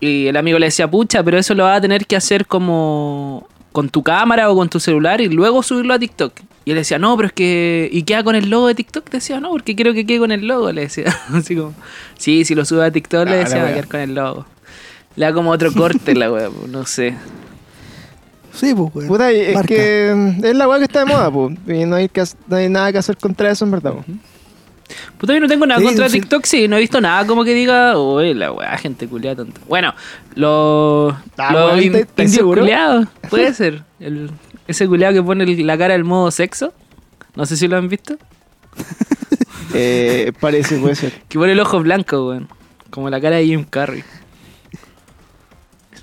Y el amigo le decía, pucha, pero eso lo va a tener que hacer como con tu cámara o con tu celular y luego subirlo a TikTok. Y él decía, no, pero es que. ¿Y queda con el logo de TikTok? Decía, no, porque quiero que quede con el logo. Le decía, así como, sí, si lo sube a TikTok, le Ah, decía, va a quedar con el logo. Le da como otro corte la wea, po, no sé. Sí, pues, weón. Puta, y es Marca. que es la weá que está de moda, pues. Y no hay, que, no hay nada que hacer contra eso, en verdad. po. Puta, yo no tengo nada Sí, contra sí. TikTok, sí, no he visto nada como que diga, uy, la weá, gente culiada tonta. Bueno, los Ah, los weón, in- ¿estás- estás indios seguro? culiados, puede ser. El- ese culiado que pone el- la cara del modo sexo, no sé si lo han visto, Eh, parece, puede ser. que pone el ojo blanco, weón, como la cara de Jim Carrey.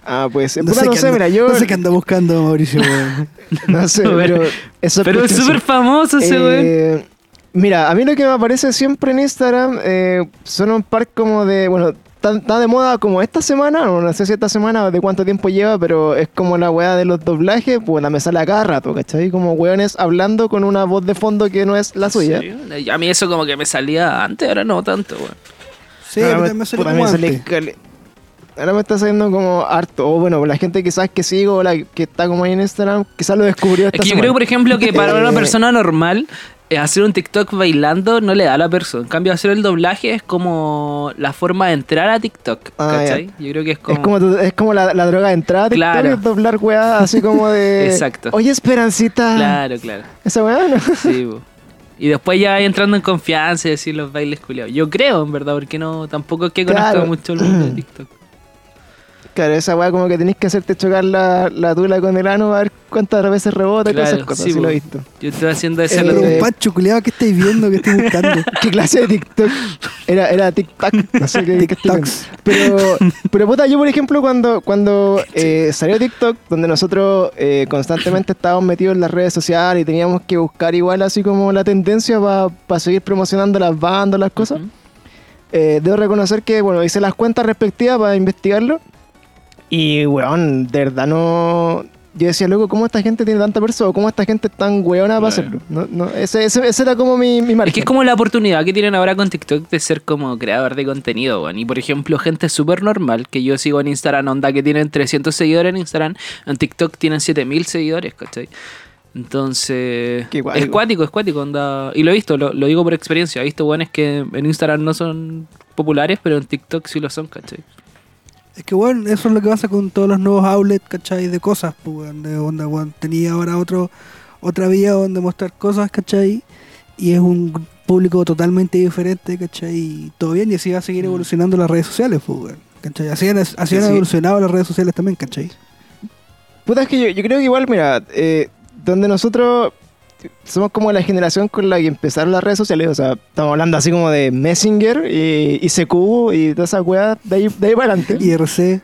Ah, puede ser. No Puta, sé, no qué sé, anda, mira, yo. no sé qué anda buscando Mauricio, weón. No sé, pero. Es Pero es súper famoso ese weón. Eh, Mira, a mí lo que me aparece siempre en Instagram eh, son un par como de, bueno, tan, tan de moda como esta semana, o no sé si esta semana o de cuánto tiempo lleva, pero es como la weá de los doblajes, pues la me sale a cada rato, ¿cachai? Como weones hablando con una voz de fondo que no es la suya. Sí, a mí eso como que me salía antes, ahora no tanto, weón. Sí, a mí me- también me salió como sale Ahora me está saliendo como harto. O bueno, la gente quizás que sigo o la que está como ahí en Instagram, quizás lo descubrió esta Es que yo creo, por ejemplo, que para una persona normal, eh, hacer un TikTok bailando no le da a la persona. En cambio, hacer el doblaje es como la forma de entrar a TikTok. Ah, ¿Cachai? Yo creo que es como. Es como, tu- es como la, la droga de entrada, a TikTok, Claro. es doblar weá así como de... Exacto. Oye, Esperancita. Claro, claro. Esa weá, ¿no? Sí, po. Y después ya entrando en confianza y decir los bailes culiados. Yo creo, en verdad, porque no tampoco es que conozca Claro. mucho el mundo de TikTok. Claro, esa weá como que tenés que hacerte chocar la, la tula con el ano a ver cuántas veces rebota y todas Claro, esas cosas, sí, lo he visto. Yo estoy haciendo ese. Eh, Pero lo- un pancho culiado que estáis viendo, que estáis buscando. ¿Qué clase de TikTok? Era, era TikTok, no sé qué, estoy. TikToks. Pero, pero puta, yo por ejemplo cuando, cuando eh, salió TikTok, donde nosotros eh, constantemente estábamos metidos en las redes sociales y teníamos que buscar igual así como la tendencia para seguir promocionando las bandas, las cosas, eh, debo reconocer que, bueno, hice las cuentas respectivas para investigarlo. Y, weón, de verdad no... Yo decía, loco, ¿cómo esta gente tiene tanta persona? ¿Cómo esta gente es tan weona para hacerlo? No, no, ese, ese, ese era como mi, mi margen. Es que es como la oportunidad que tienen ahora con TikTok de ser como creador de contenido, weón. Y por ejemplo, gente súper normal que yo sigo en Instagram, onda que tienen 300 seguidores en Instagram, en TikTok tienen 7000 seguidores, ¿cachai? Entonces, es cuático, es cuático, onda. Y lo he visto, lo, lo digo por experiencia. He visto weones que en Instagram no son populares, pero en TikTok sí lo son, ¿cachai? Es que, bueno, eso es lo que pasa con todos los nuevos outlets, ¿cachai? De cosas, pues, de onda, weón. Tenía ahora otro, otra vía donde mostrar cosas, ¿cachai? Y es un público totalmente diferente, ¿cachai? Y todo bien, y así va a seguir evolucionando las redes sociales, pues. ¿Cachai? Así han, así Sí, han sí. evolucionado las redes sociales también, ¿cachai? Puta, es que yo, yo creo que igual, mira, eh, donde nosotros somos como la generación con la que empezaron las redes sociales, o sea, estamos hablando así como de Messenger y ICQ y todas esas weas de ahí, de ahí para adelante. IRC,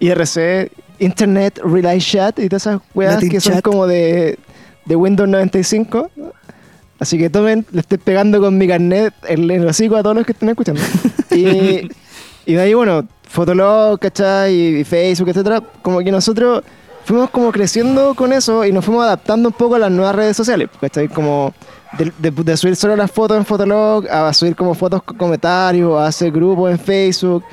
IRC, Internet Relay Chat y todas esas weas Latin que son Chat. como de, de Windows 95. Así que tomen, le estoy pegando con mi carnet el, el hocico a todos los que están escuchando. y, y de ahí, bueno, Fotolog, ¿cachai? Y Facebook, etcétera. Como que nosotros fuimos como creciendo con eso y nos fuimos adaptando un poco a las nuevas redes sociales, ¿cachai? Como de, subir solo las fotos en Fotolog, a subir como fotos con comentarios, a hacer grupos en Facebook,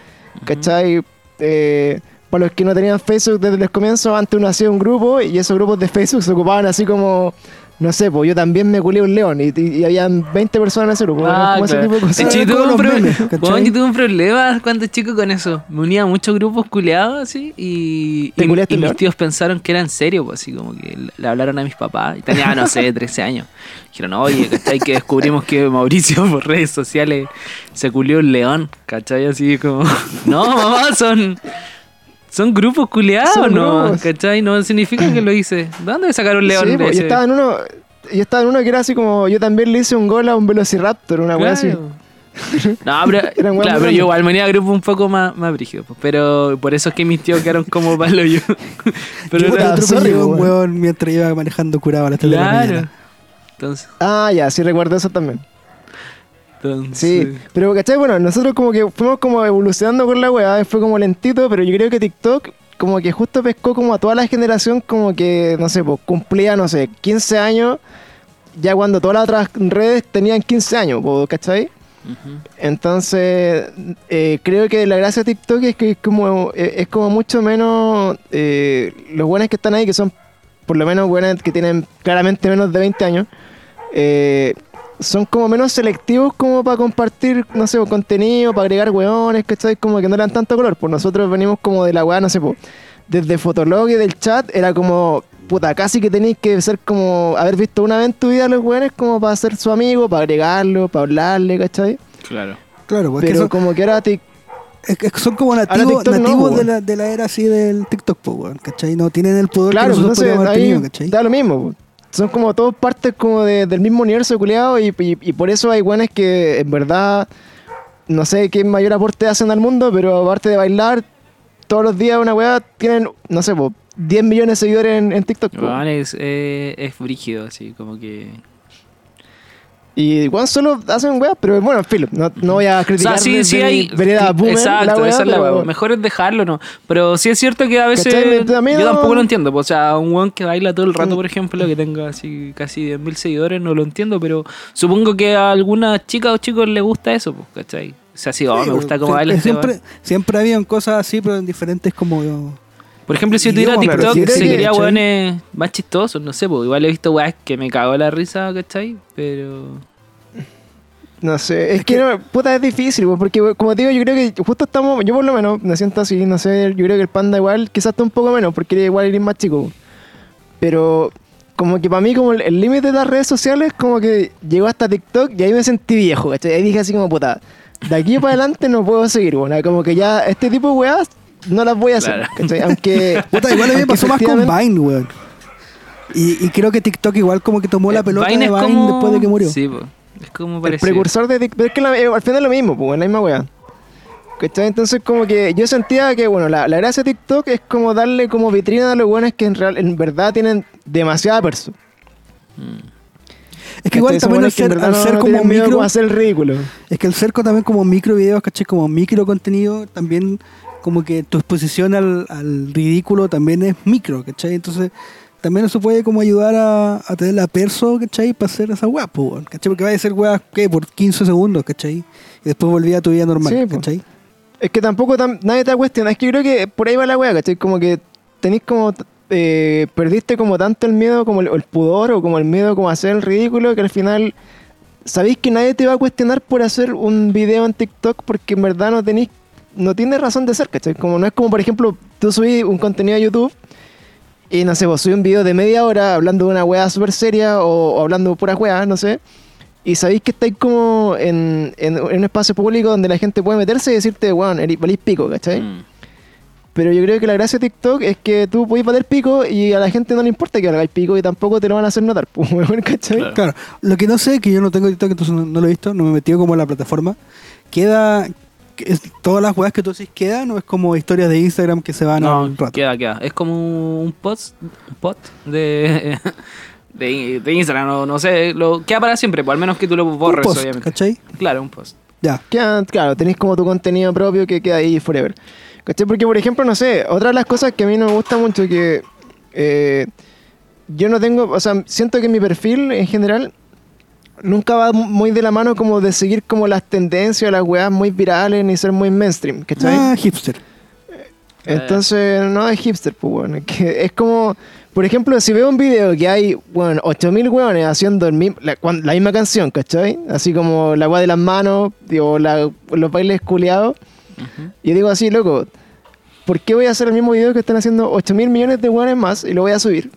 ¿cachai? Eh, para los que no tenían Facebook desde los comienzos, antes uno hacía un grupo y esos grupos de Facebook se ocupaban así como, no sé, pues yo también me culé un león y, y, y habían 20 personas en ese grupo, Ah, ese claro. tipo de yo tuve, un tuve un problema cuando chico con eso. Me unía a muchos grupos culeados así y, ¿Te y, y mis tíos pensaron que era en serio, pues así como que le- le hablaron a mis papás. Y tenía, no sé, 13 años. Dijeron, oye, ¿cachai? Que descubrimos que Mauricio por redes sociales se culió un león, ¿cachai? Así como, no, mamá, son... Son grupos culeados, Son ¿no? grupos. ¿Cachai? No significa que lo hice. ¿De dónde sacaron un león? Sí, de pues, yo estaba en uno, yo estaba en uno que era así como, yo también le hice un gol a un Velociraptor, una wea así. Claro. No, pero, claro, pero yo igual venía a grupo un poco más, más brígido. Pero por eso es que mis tíos quedaron como palo yo. Pero Yo Puta, era- otro sorry, un weón. mientras iba manejando curado a las 3 de la Claro. mañana. Entonces, Ah, ya, sí recuerdo eso también. Entonces. Sí, pero ¿cachai? Bueno, nosotros como que fuimos como evolucionando con la weá, fue como lentito, pero yo creo que TikTok como que justo pescó como a toda la generación como que, no sé, pues cumplía, no sé, 15 años, ya cuando todas las otras redes tenían 15 años, ¿cachai? Ujú. Entonces, eh, creo que la gracia de TikTok es que es como, eh, es como mucho menos eh, los buenos que están ahí, que son por lo menos weones que tienen claramente menos de 20 años, eh, son como menos selectivos como para compartir, no sé, contenido, para agregar weones, ¿cachai? Como que no le dan tanto color. Pues nosotros venimos como de la weá, no sé, po, desde Fotolog y del chat, era como, puta, casi que tenéis que ser como, haber visto una vez en tu vida a los weones como para ser su amigo, para agregarlo, para hablarle, ¿cachai? Claro. Claro, porque Pero son, como que ahora te- es que son como nativos, no, nativos po, de, la, de la era así del TikTok, po, weón, ¿cachai? No tienen el poder Claro, que nosotros entonces podríamos haber ahí tenido, ¿cachai? da lo mismo. po. Son como todos partes como de- del mismo universo culiado y, y- por eso hay buenas que en verdad no sé qué mayor aporte hacen al mundo, pero aparte de bailar todos los días una weá tienen, no sé, po, 10 millones de seguidores en, TikTok. Weón, es, eh, es brígido, así como que. Y igual solo hacen weá, pero bueno, filo, no, no voy a O criticar sea, sí, sí hay. boomer exacto, esa es la weá. Mejor es dejarlo, ¿no? Pero sí es cierto que a veces. Yo tampoco lo entiendo. pues, O sea, un weón que baila todo el rato, Mm. por ejemplo, que tenga así casi 10.000 seguidores, no lo entiendo. Pero supongo que a algunas chicas o chicos les gusta eso, pues, ¿cachai? O sea, sí, oh, Sí, me gusta cómo sie- baila este siempre, weón. siempre habían cosas así, pero en diferentes como... Por ejemplo, si yo tuviera TikTok, pero sí, seguiría ¿cachai? weones más chistosos, no sé, pues igual he visto weas que me cagó la risa, ¿cachai? Pero. No sé, es, Es que, que- no, puta, es difícil, porque como te digo, yo creo que justo estamos, yo por lo menos me siento así, no sé, yo creo que el panda igual, quizás está un poco menos, porque igual eres más chico. Pero como que para mí, como el límite de las redes sociales, como que llegó hasta TikTok y ahí me sentí viejo, ¿cachai? Ahí dije así como, puta, de aquí para adelante no puedo seguir, weón, como que ya este tipo de weas no las voy a hacer, Claro. ¿cachai? Aunque... Puta, igual a mí me pasó más con Vine, weón. Y, y creo que TikTok igual como que tomó la Eh, pelota Vine de es Vine como- después de que murió. Sí, pues. Es como El parecido. precursor de TikTok. Es que la- eh, al final es lo mismo, pues, la misma weá. ¿Cachai? Entonces, como que yo sentía que, bueno, la, la gracia de TikTok es como darle como vitrina a los buenos que en, real, en verdad tienen demasiada perso. Es que igual también en ser, al no- ser no como micro, a hacer el ridículo. es que al ser co- también como micro videos, ¿cachai? Como micro contenido, también como que tu exposición al, al ridículo también es micro, ¿cachai? Entonces también eso puede como ayudar a, a tener la perso, ¿cachai? Para hacer esa weá, ¿cachai? Porque va a ser weá, ¿qué? Por 15 segundos, ¿cachai? Y después volví a tu vida normal, Sí. ¿cachai? Es que tampoco tam- nadie te cuestiona. Es que yo creo que por ahí va la weá, ¿cachai? Como que tenéis como. eh, perdiste como tanto el miedo, como el, el pudor o como el miedo como a hacer el ridículo, que al final. Sabéis que nadie te va a cuestionar por hacer un video en TikTok porque en verdad no tenéis. No tiene razón de ser, ¿cachai? Como no es como, por ejemplo, tú subís un contenido a YouTube y no sé, vos subís un video de media hora hablando de una weá súper seria o, o hablando de puras weas, no sé. Y sabéis que estáis como en, en- en un espacio público donde la gente puede meterse y decirte, weón, eres valís pico, ¿cachai? Mm. Pero yo creo que la gracia de TikTok es que tú podés valer pico y a la gente no le importa que hagáis pico y tampoco te lo van a hacer notar, pues, weón, ¿cachai? Claro. Claro, lo que no sé, que yo no tengo TikTok, entonces no, no lo he visto, no me he metido como en la plataforma. Queda, que es- todas las weas que tú decís quedan o es como historias de Instagram que se van a un rato. queda, queda. Es como un post, un de, de, de Instagram, no, no sé, lo queda para siempre, pues al menos que tú lo Un borres, post, obviamente. ¿cachai? Claro, un post. Ya. Queda- claro, tenéis como tu contenido propio que queda ahí forever. ¿Cachai? Porque, por ejemplo, no sé, otra de las cosas que a mí no me gusta mucho que eh, yo no tengo, o sea, siento que mi perfil en general nunca va muy de la mano como de seguir como las tendencias, las weas muy virales ni ser muy mainstream, ¿cachai? Ah, hipster. Entonces, no es hipster, pues, bueno. Es, que es como, por ejemplo, si veo un video que hay, bueno, 8000 weones haciendo el la, la misma canción, ¿cachai? Así como la weá de las manos, digo, la- los bailes culiados. Ujú. Y digo así, loco, ¿por qué voy a hacer el mismo video que están haciendo 8000 millones de weones más y lo voy a subir?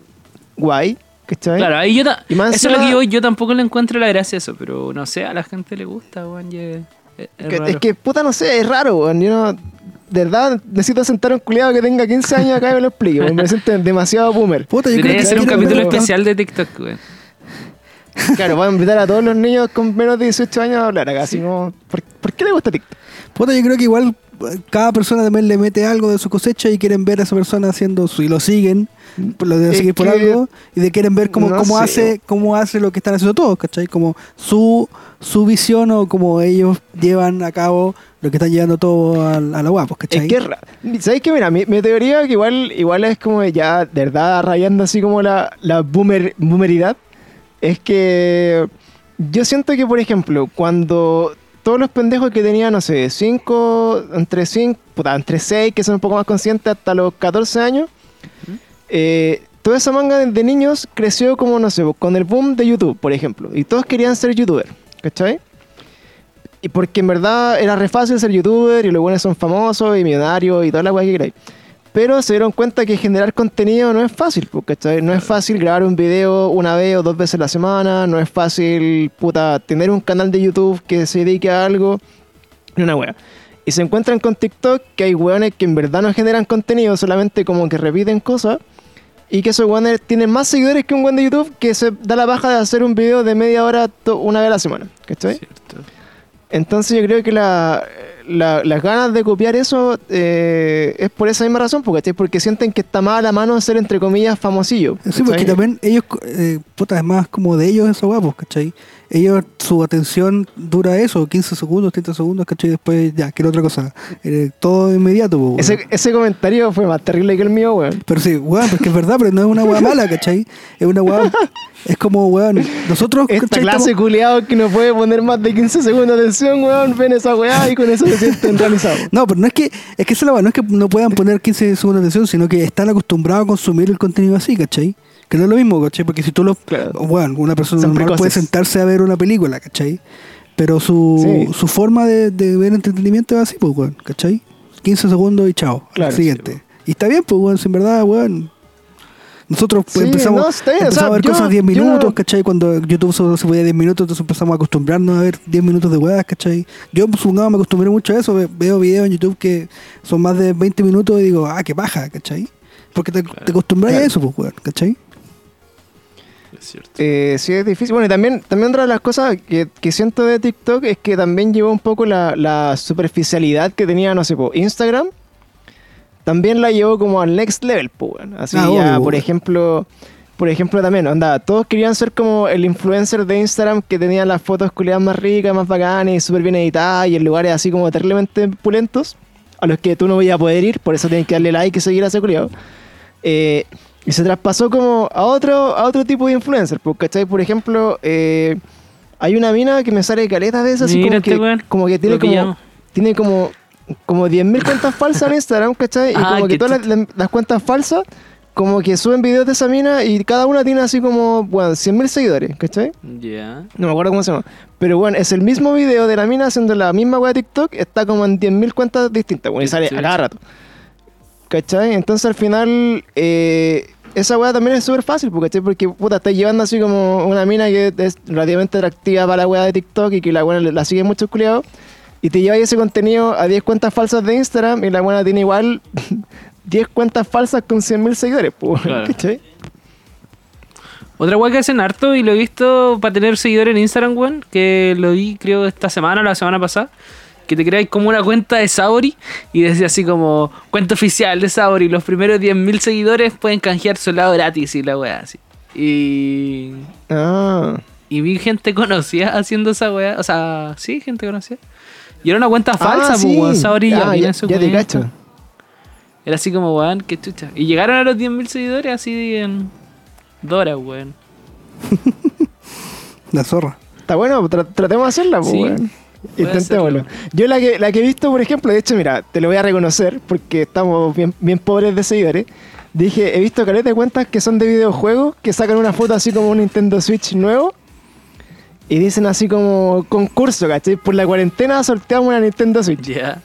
Guay, ¿cachai? Claro, ahí yo ta- Y más eso es lo que yo, yo tampoco le encuentro la gracia a eso, pero no sé, a la gente le gusta, weón, es, es- es Que- raro. es que, puta, no sé, es raro, weón. Yo no, de verdad, necesito sentar a un culiado que tenga 15 años acá y me lo explique, weón. Me siento demasiado boomer. Puta, yo creo que ser un capítulo especial de TikTok, weón. Claro, voy a invitar a todos los niños con menos de 18 años a hablar acá, así como, ¿por, por qué le gusta TikTok? Puta, yo creo que igual eh, cada persona también le mete algo de su cosecha y quieren ver a esa persona haciendo su y lo siguen, lo de Es seguir por algo y de quieren ver cómo, no cómo hace cómo hace lo que están haciendo todos, ¿cachai? Como su su visión o como ellos llevan a cabo lo que están llevando todos a, a la guapos, ¿cachai? Es que, ¿sabes qué? Mira, mi, mi teoría que igual, igual es como ya, de verdad, rayando así como la, la boomer, boomeridad, es que yo siento que, por ejemplo, cuando todos los pendejos que tenían, no sé, 5, entre 5, puta, entre 6, que son un poco más conscientes, hasta los 14 años, eh, toda esa manga de niños creció como, no sé, con el boom de YouTube, por ejemplo. Y todos querían ser youtuber, ¿cachai? Y porque en verdad era re fácil ser youtuber y los buenos son famosos y millonarios y toda la weá que queráis. Pero se dieron cuenta que generar contenido no es fácil, ¿cachai? No es fácil grabar un video una vez o dos veces a la semana, no es fácil, puta, tener un canal de YouTube que se dedique a algo, ni una wea. Y se encuentran con TikTok que hay weones que en verdad no generan contenido, solamente como que repiten cosas. Y que esos weones tienen más seguidores que un weón de YouTube que se da la baja de hacer un video de media hora una vez a la semana, ¿cachai? Cierto. Entonces yo creo que la, la- las ganas de copiar eso eh, es por esa misma razón, porque, porque sienten que está más a la mano ser, entre comillas, famosillo. Sí, porque también ellos, eh, puta, es más como de ellos esos guapos, ¿cachai? Ellos, su atención dura eso, 15 segundos, 30 segundos, ¿cachai? Después, ya, quiero otra cosa. Eh, todo inmediato, po, weón. Ese, ese comentario fue más terrible que el mío, weón. Pero sí, weón, porque es verdad, pero no es una weá mala, ¿cachai? Es una weá. Es como, weón, nosotros, Esta ¿cachai? clase Estamos- culiado que no puede poner más de 15 segundos de atención, weón, ven esa weá y con eso se sienten realizados. No, pero no es que, es que esa es la weá, no es que no puedan poner 15 segundos de atención, sino que están acostumbrados a consumir el contenido así, ¿cachai? Que no es lo mismo, ¿cachai? Porque si tú lo. Claro. Bueno, una persona Son normal puede sentarse a ver una película, ¿cachai? Pero su, Sí. su forma de, de ver entretenimiento es así, pues, weón, ¿cachai? 15 segundos y chao. al Claro, siguiente. y está bien, pues, weón, si en verdad, weón. Nosotros pues, Sí, empezamos, no, está bien, o empezamos sea, a ver yo- cosas 10 yo minutos, no- ¿cachai? Cuando YouTube solo se podía 10 minutos, entonces empezamos a acostumbrarnos a ver 10 minutos de weas, ¿cachai? Yo, supongamos, me acostumbré mucho a eso. ve- Veo videos en YouTube que son más de 20 minutos y digo, ah, qué paja, ¿cachai? Porque te, te acostumbras a Claro. eso, pues, weón, ¿cachai? Es cierto. Eh, sí, es difícil. Bueno, y también, también otra de las cosas que, que siento de TikTok es que también llevó un poco la, la superficialidad que tenía, no sé, po, Instagram. También la llevó como al next level, pues. Así Ah, ya, obvio, por ejemplo, por ejemplo también, onda, todos querían ser como el influencer de Instagram que tenía las fotos culiadas más ricas, más bacanas y súper bien editadas y en lugares así como terriblemente pulentos, a los que tú no vas a poder ir, por eso tienes que darle like y seguir a ese culiado. Eh, y se traspasó como a otro, a otro tipo de influencer, pues, ¿cachai? Por ejemplo, eh, hay una mina que me sale caleta de esas, así como este que, como que tiene como, tiene como, como 10.000 cuentas falsas en Instagram, ¿cachai? Y Ah, como que todas las, las- las cuentas falsas, como que suben videos de esa mina y cada una tiene así como, bueno, 100.000 seguidores, ¿cachai? Ya. No me acuerdo cómo se llama. Pero bueno, es el mismo video de la mina haciendo la misma wea de TikTok, está como en 10.000 cuentas distintas, bueno, y sale a cada rato. ¿Cachai? Entonces al final, eh, esa weá también es súper fácil, porque, ¿cachai? Porque puta, estás llevando así como una mina que es relativamente atractiva para la weá de TikTok y que la weá la sigue muchos culiados. Y te llevas ese contenido a 10 cuentas falsas de Instagram y la buena tiene igual 10 cuentas falsas con 100.000 seguidores, pues, Claro. ¿cachai? Otra weá que hacen harto y lo he visto para tener seguidores en Instagram, weón, que lo vi creo esta semana o la semana pasada, que te creáis como una cuenta de Saori y decía así como cuenta oficial de Saori, los primeros 10.000 seguidores pueden canjear su helado gratis y la weá así. Y, Ah, y vi gente conocida haciendo esa weá, o sea, sí, gente conocida. Y era una cuenta Ah, falsa, pues, sí. weón, Saori ya Ah, ya, su ya te cacho. Era así como, weón, qué chucha. Y llegaron a los 10.000 seguidores así en dos horas, weón. La zorra. Está bueno, tra- tratemos de hacerla, pues, Sí, weón. Intentémoslo. Yo la que, la que he visto, por ejemplo, de hecho, mira, te lo voy a reconocer porque estamos bien, bien pobres de seguidores. Dije, he visto caleta de cuentas que son de videojuegos, que sacan una foto así como un Nintendo Switch nuevo y dicen así como concurso, ¿cachai? Por la cuarentena sorteamos una Nintendo Switch. Ya.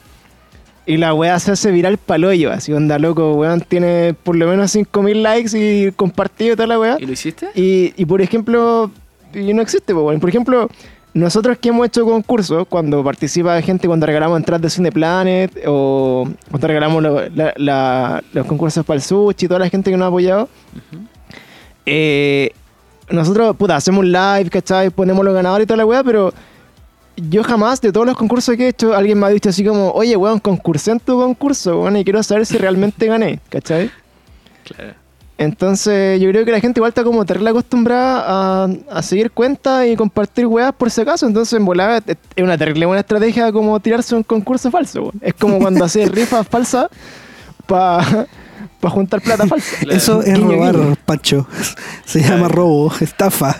Y la weá se hace viral paloyo, así onda loco, weón, tiene por lo menos 5000 likes y compartido toda la weá. ¿Y lo hiciste? Y, y por ejemplo, y no existe, bueno. por ejemplo, nosotros que hemos hecho concursos, cuando participa gente, cuando regalamos entradas de Cineplanet, o cuando regalamos lo- la- la- los concursos para el sushi, toda la gente que nos ha apoyado, eh, nosotros, puta, hacemos un live, ¿cachai? Ponemos los ganadores y toda la weá, pero yo jamás, de todos los concursos que he hecho, alguien me ha dicho así como, oye, weón, concursé en tu concurso, weón, y quiero saber si realmente gané, ¿cachai? Claro. Entonces, yo creo que la gente igual está como terrible acostumbrada a, a seguir cuentas y compartir weas por si acaso. Entonces, en volada es es una terrible buena estrategia como tirarse un concurso falso. weón. Es como cuando haces rifas falsas para juntar plata falsa. Claro. Eso es Guiño, robar, guiño. Pancho. Se llama robo, estafa.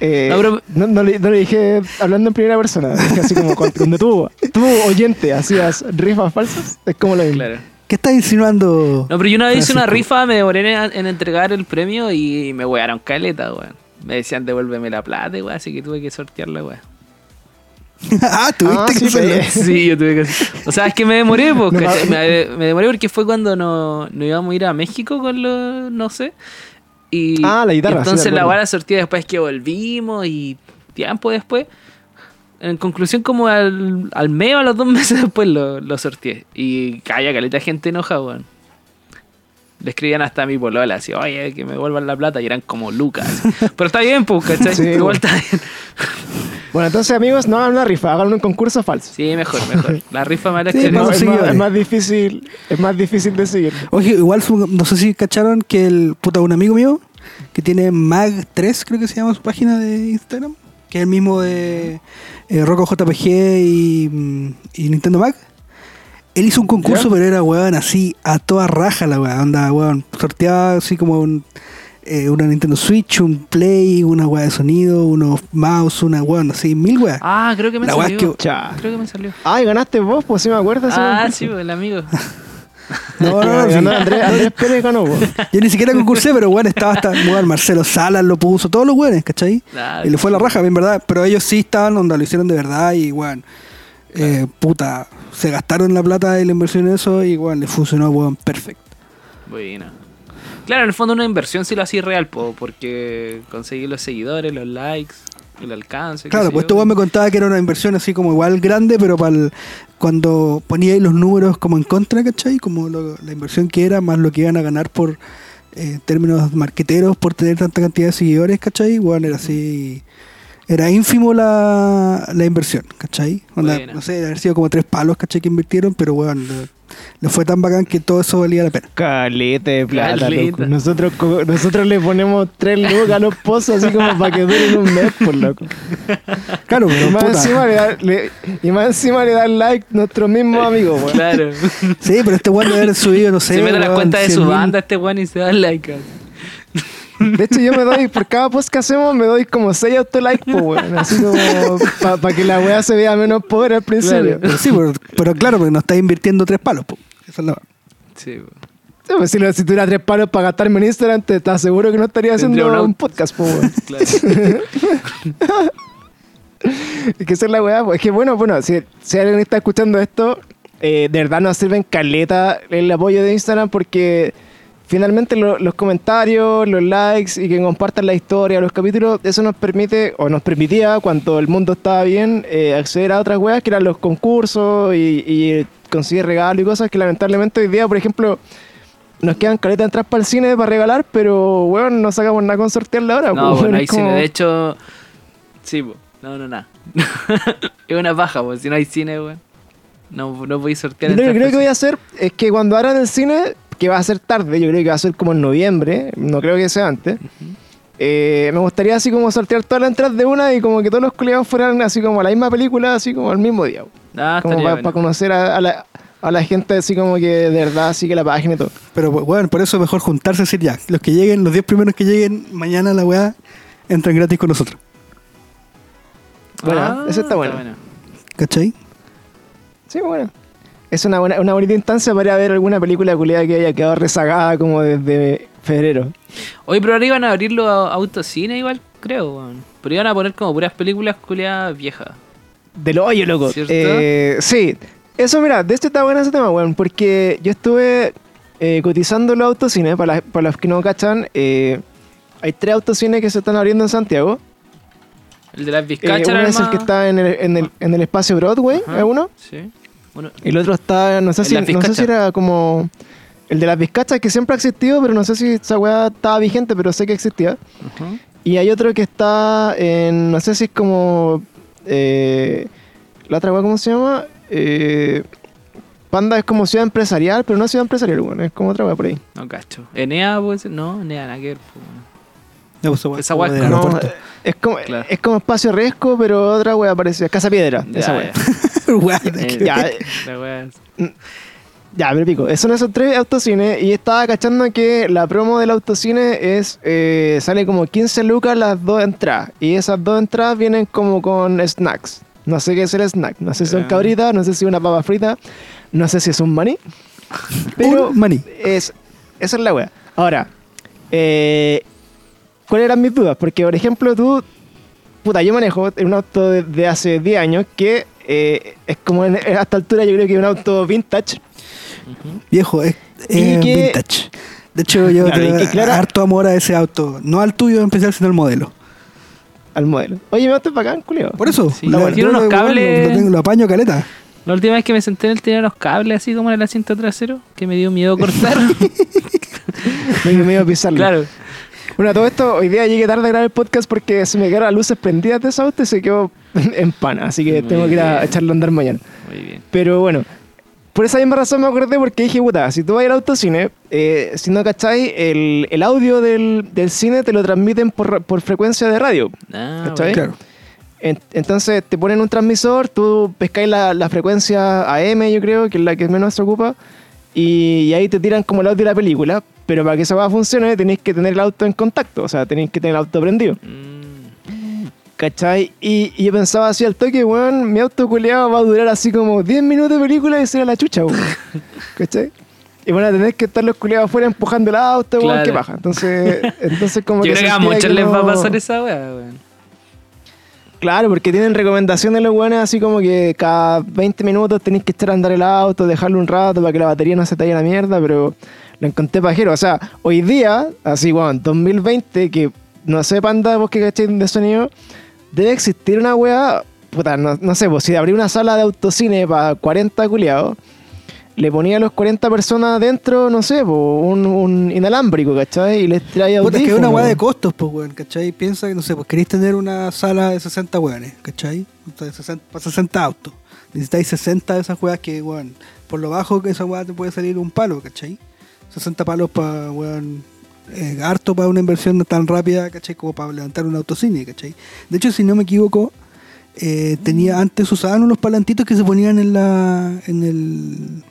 Eh, No, pero- no, no le, no le dije hablando en primera persona. Dije así como cuando, cuando tú, tú oyente, hacías rifas falsas. Es como lo mismo. Claro. ¿Qué estás insinuando? No, pero yo una vez hice una rifa, me demoré en, en entregar el premio y me wearon caleta, weón. Me decían devuélveme la plata, weón, así que tuve que sortearla, weón. ah, tuviste Ah, que sí, hacerlo. pues. Sí, yo tuve que. O sea, es que me demoré, No, ¿cachai? no. me, me demoré porque fue cuando no, no íbamos a ir a México con los. No sé. Y Ah, la guitarra, y entonces sí, la guarda sortía después que volvimos y tiempo después. En conclusión, como al, al mes o a los dos meses después lo, lo sorteé. Y calla, caleta de gente enoja, weón. Le escribían hasta a mi polola, así, oye, que me devuelvan la plata, y eran como lucas. Pero está bien, pues, ¿cachai? Sí, Igual bueno. está bien. Bueno, entonces amigos, no hagan una rifa, hagan un concurso falso. Sí, mejor, mejor. La rifa me la Sí, escribí. No, es, más, es más difícil, es más difícil de seguir. Oye, igual no sé si cacharon que el puta un amigo mío que tiene Mag3, creo que se llama su página de Instagram, que es el mismo de eh, Rocco JPG y, mm, y Nintendo Mag. Él hizo un concurso, ¿Ya? pero era weón así a toda raja la weón, onda weón, sorteaba así como un, eh, una Nintendo Switch, un Play, una weá de sonido, unos mouse, una weón, así, mil weas. Ah, creo que me La salió. que-. Creo que me salió. Ay, ganaste vos, pues sí me acuerdo. Ah, concurso. sí, pues, el amigo. No, no, no, sí. Ganó Andrés, Andrés Pérez ganó. Yo ni siquiera concursé, pero bueno, estaba hasta weón, Marcelo Salas lo puso, todos los weones, ¿cachai? Y le fue la raja, en verdad. Pero ellos sí estaban donde lo hicieron de verdad y, weón, eh, puta, se gastaron la plata y la inversión en eso y, weón, les funcionó, weón, perfecto. Buena. Claro, en el fondo una inversión sí lo hacía real, po, porque conseguí los seguidores, los likes, el alcance. Claro, pues yo. este me contaba que era una inversión así como igual grande, pero para cuando ponía ahí los números como en contra, ¿cachai? Como lo- la inversión que era, más lo que iban a ganar por eh, términos marqueteros, por tener tanta cantidad de seguidores, ¿cachai? Bueno, era así... Era ínfimo la, la inversión, ¿cachai? Onda, no sé, haber sido como tres palos, ¿cachai? Que invirtieron, pero weón, le, le fue tan bacán que todo eso valía la pena. Caleta de plata, loco. Nosotros, nosotros le ponemos tres lucas a los pozos así como para que duren un mes, por loco. Claro, Y más, puta. encima le da- le- y más encima le dan like nuestros mismos amigos, weón. Claro. Sí, pero este weón debe haber subido, no sé. se mete a las cuentas de 100 su mil. banda este weón y se da like. De hecho, yo me doy, por cada post que hacemos, me doy como 6 autolikes, po, weón. Así como para que la weá se vea menos pobre al principio. Pero sí, pero, pero claro, porque no estás invirtiendo tres palos, po. Esa es la- Sí, po. Sí, pues si, si tuviera tres palos para gastarme en Instagram, te, te aseguro que no estaría haciendo un podcast, po, weón. claro. Es que esa es la weá, pues. Es que bueno, bueno, si, si alguien está escuchando esto, eh, de verdad nos sirven caleta el apoyo de Instagram porque finalmente lo- los comentarios, los likes y que compartan la historia, los capítulos, eso nos permite, o nos permitía, cuando el mundo estaba bien, eh, acceder a otras weas que eran los concursos y, y conseguir regalos y cosas que lamentablemente hoy día, por ejemplo, nos quedan caletas de entrar para el cine para regalar, pero weón, no sacamos nada con sortearla ahora. No, pues, bueno, hay como- cine. De hecho, sí, po. No, no, nada. es una paja, pues. Si no hay cine, weón. No, no podéis sortear. Lo que creo que voy a hacer es que cuando abran el cine, que va a ser tarde, yo creo que va a ser como en noviembre, no creo que sea antes. eh, me gustaría así como sortear todas las entradas de una y como que todos los colegas fueran así como a la misma película, así como al mismo día. Ah, como para bueno. conocer a, a la, a la gente así como que de verdad sigue la página y todo. Pero bueno, por eso es mejor juntarse y decir ya, los que lleguen, los 10 primeros que lleguen, mañana la weá entran gratis con nosotros. Bueno, Ah, ese está bueno. ¿Cachai? Sí, bueno. Es una, buena, una bonita instancia para ver alguna película culiada que haya quedado rezagada como desde febrero. Oye, pero ahora iban a abrir los au- autocines igual, creo, weón. Pero iban a poner como puras películas culiadas viejas. Del hoyo, loco. Eh, sí. Eso, mira, de este está bueno ese tema, weón. Porque yo estuve eh, cotizando los autocines. Para, las- para los que no cachan, eh, hay tres autocines que se están abriendo en Santiago. El de las Eh, Vizcachas uno era es el que está en el, en el, en el espacio Broadway, Ajá, es uno. Sí. Bueno, Y el otro está, no sé, En si, no sé si era como el de las Vizcachas, que siempre ha existido, pero no sé si esa weá estaba vigente, pero sé que existía. Y hay otro que está en, no sé si es como, eh, la otra weá, ¿cómo se llama? Eh, Panda es como ciudad empresarial, pero no ciudad empresarial, bueno, es como otra weá por ahí. no cacho. Enea, pues, no, Enea, nada que ver, weón. Ya, pues, Esa es como- No, es como, Claro. es como espacio riesgo, pero otra weá parecida, Casa Piedra, Ya, esa weá. Eh, Ya, weá es- Ya, pero pico. Son esos tres autocines y estaba cachando que la promo del autocine es eh, sale como 15 lucas las dos entradas. Y esas dos entradas vienen como con snacks. No sé qué es el snack. No sé si son cabritas, no sé si es una papa frita, no sé si es un maní. Pero Un maní. Es, esa es la wea. Ahora, eh, ¿cuáles eran mis dudas? Porque, por ejemplo, tú, puta, yo manejo en un auto de, de hace 10 años que eh, es como en, a esta altura yo creo que es un auto vintage. Viejo, es, Y es que- vintage. De hecho, yo Claro, que claro- harto amor a ese auto. No al tuyo en especial, sino al modelo. al modelo. Oye, me auto es bacán, culio. Por eso. Sí, la- tiene yo unos lo- cables- Lo, tengo- lo apaño caleta. La última vez que me senté en él tenía unos cables así como en el asiento trasero que me dio miedo cortar. Me dio miedo pisarlo. claro. Bueno, todo esto, hoy día llegué tarde a grabar el podcast porque se me quedaron las luces prendidas de ese auto y se quedó en pana. Así que Muy tengo que ir a echarlo a andar mañana. Muy bien. Pero bueno, por esa misma razón me acordé porque dije, puta, si tú vas al autocine, eh, si no cacháis, el, el audio del, del cine te lo transmiten por, por frecuencia de radio. Ah, ¿Cachai? bueno. Claro. En- entonces te ponen un transmisor, tú pescáis la, la frecuencia AM, yo creo, que es la que menos se ocupa, y, y ahí te tiran como el audio de la película. Pero para que esa va funcione, tenéis que tener el auto en contacto, o sea, tenéis que tener el auto prendido. Mm, ¿Cachai? Y, y yo pensaba así al toque, weón, mi auto culeado va a durar así como 10 minutos de película y será la chucha, weón. ¿Cachai? Y van a tener que estar los culeados afuera empujando el auto, weón, Claro. qué paja. Entonces, entonces como Yo que creo que a muchos les va a pasar esa weá, weón. Claro, porque tienen recomendaciones los weones así como que cada 20 minutos tenéis que echar a andar el auto, dejarlo un rato para que la batería no se talle a la mierda, pero lo encontré pajero. O sea, hoy día, así, weón, 2020, que no sé, panda, vos que cachéis de sonido, debe existir una weá, puta, no, no sé, pues si abrí una sala de autocine para 40 culiados, le ponía a los 40 personas adentro, no sé, pues, un, un inalámbrico, ¿cachai? Y les traía Puta, es que es una weá de costos, pues, weón, ¿cachai? Piensa que, no sé, pues queréis tener una sala de 60 weones, ¿cachai? Entonces, 60, para 60 autos. Necesitáis 60 de esas weas que, weón, por lo bajo que esa weá te puede salir un palo, ¿cachai? 60 palos para, weón, eh, harto para una inversión tan rápida, ¿cachai? Como para levantar un autocine, ¿cachai? De hecho, si no me equivoco, eh, tenía antes usaban unos palantitos que se ponían en la en el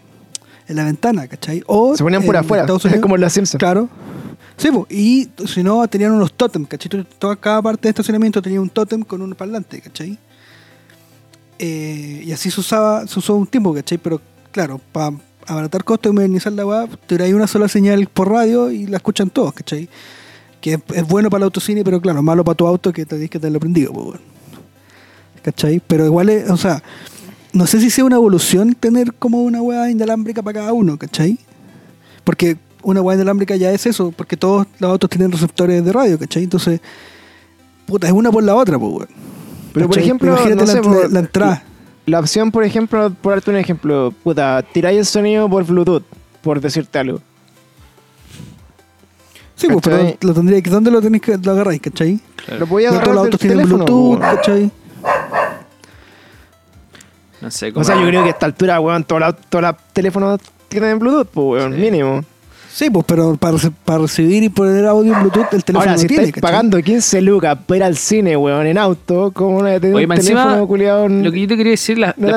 en la ventana, ¿cachai? O Se ponían por afuera, como en los Simpsons. Claro. Sí, po, y si no, tenían unos tótem, ¿cachai? Toda, cada parte de estacionamiento tenía un tótem con un parlante, ¿cachai? Eh, y así se usaba, se usó un tiempo, ¿cachai? Pero claro, para abaratar costos y modernizar la web, hay una sola señal por radio y la escuchan todos, ¿cachai? Que es, es bueno para el autocine, pero claro, malo para tu auto que tenés que tenerlo prendido, pues, bueno. ¿cachai? Pero igual es, o sea, no sé si sea una evolución tener como una hueá inalámbrica para cada uno, ¿cachai? Porque una hueá inalámbrica ya es eso, porque todos los autos tienen receptores de radio, ¿cachai? Entonces, puta, es una por la otra, pues. Pero por ejemplo, imagínate no la, sé, la- por- la entrada. La opción, por ejemplo, por darte un ejemplo, puta, tiráis el sonido por Bluetooth, por decirte algo. Sí, pues, pero lo tendría que, ¿dónde lo tenéis que lo agarráis, cachai? Lo podía No agarrar todos los del autos tienen teléfono. No sé cómo. O sea, yo creo que a esta altura, weón, todos los todos los teléfonos tienen Bluetooth, pues, weón, Sí. mínimo. Sí, pues, pero para, recibir y poner audio en Bluetooth, el teléfono Ahora, no si estáis ¿cachai? pagando 15 lucas para ir al cine, weón, en auto, ¿cómo no hay tener Oye, un encima, teléfono culiado? Lo que yo te quería decir, las, no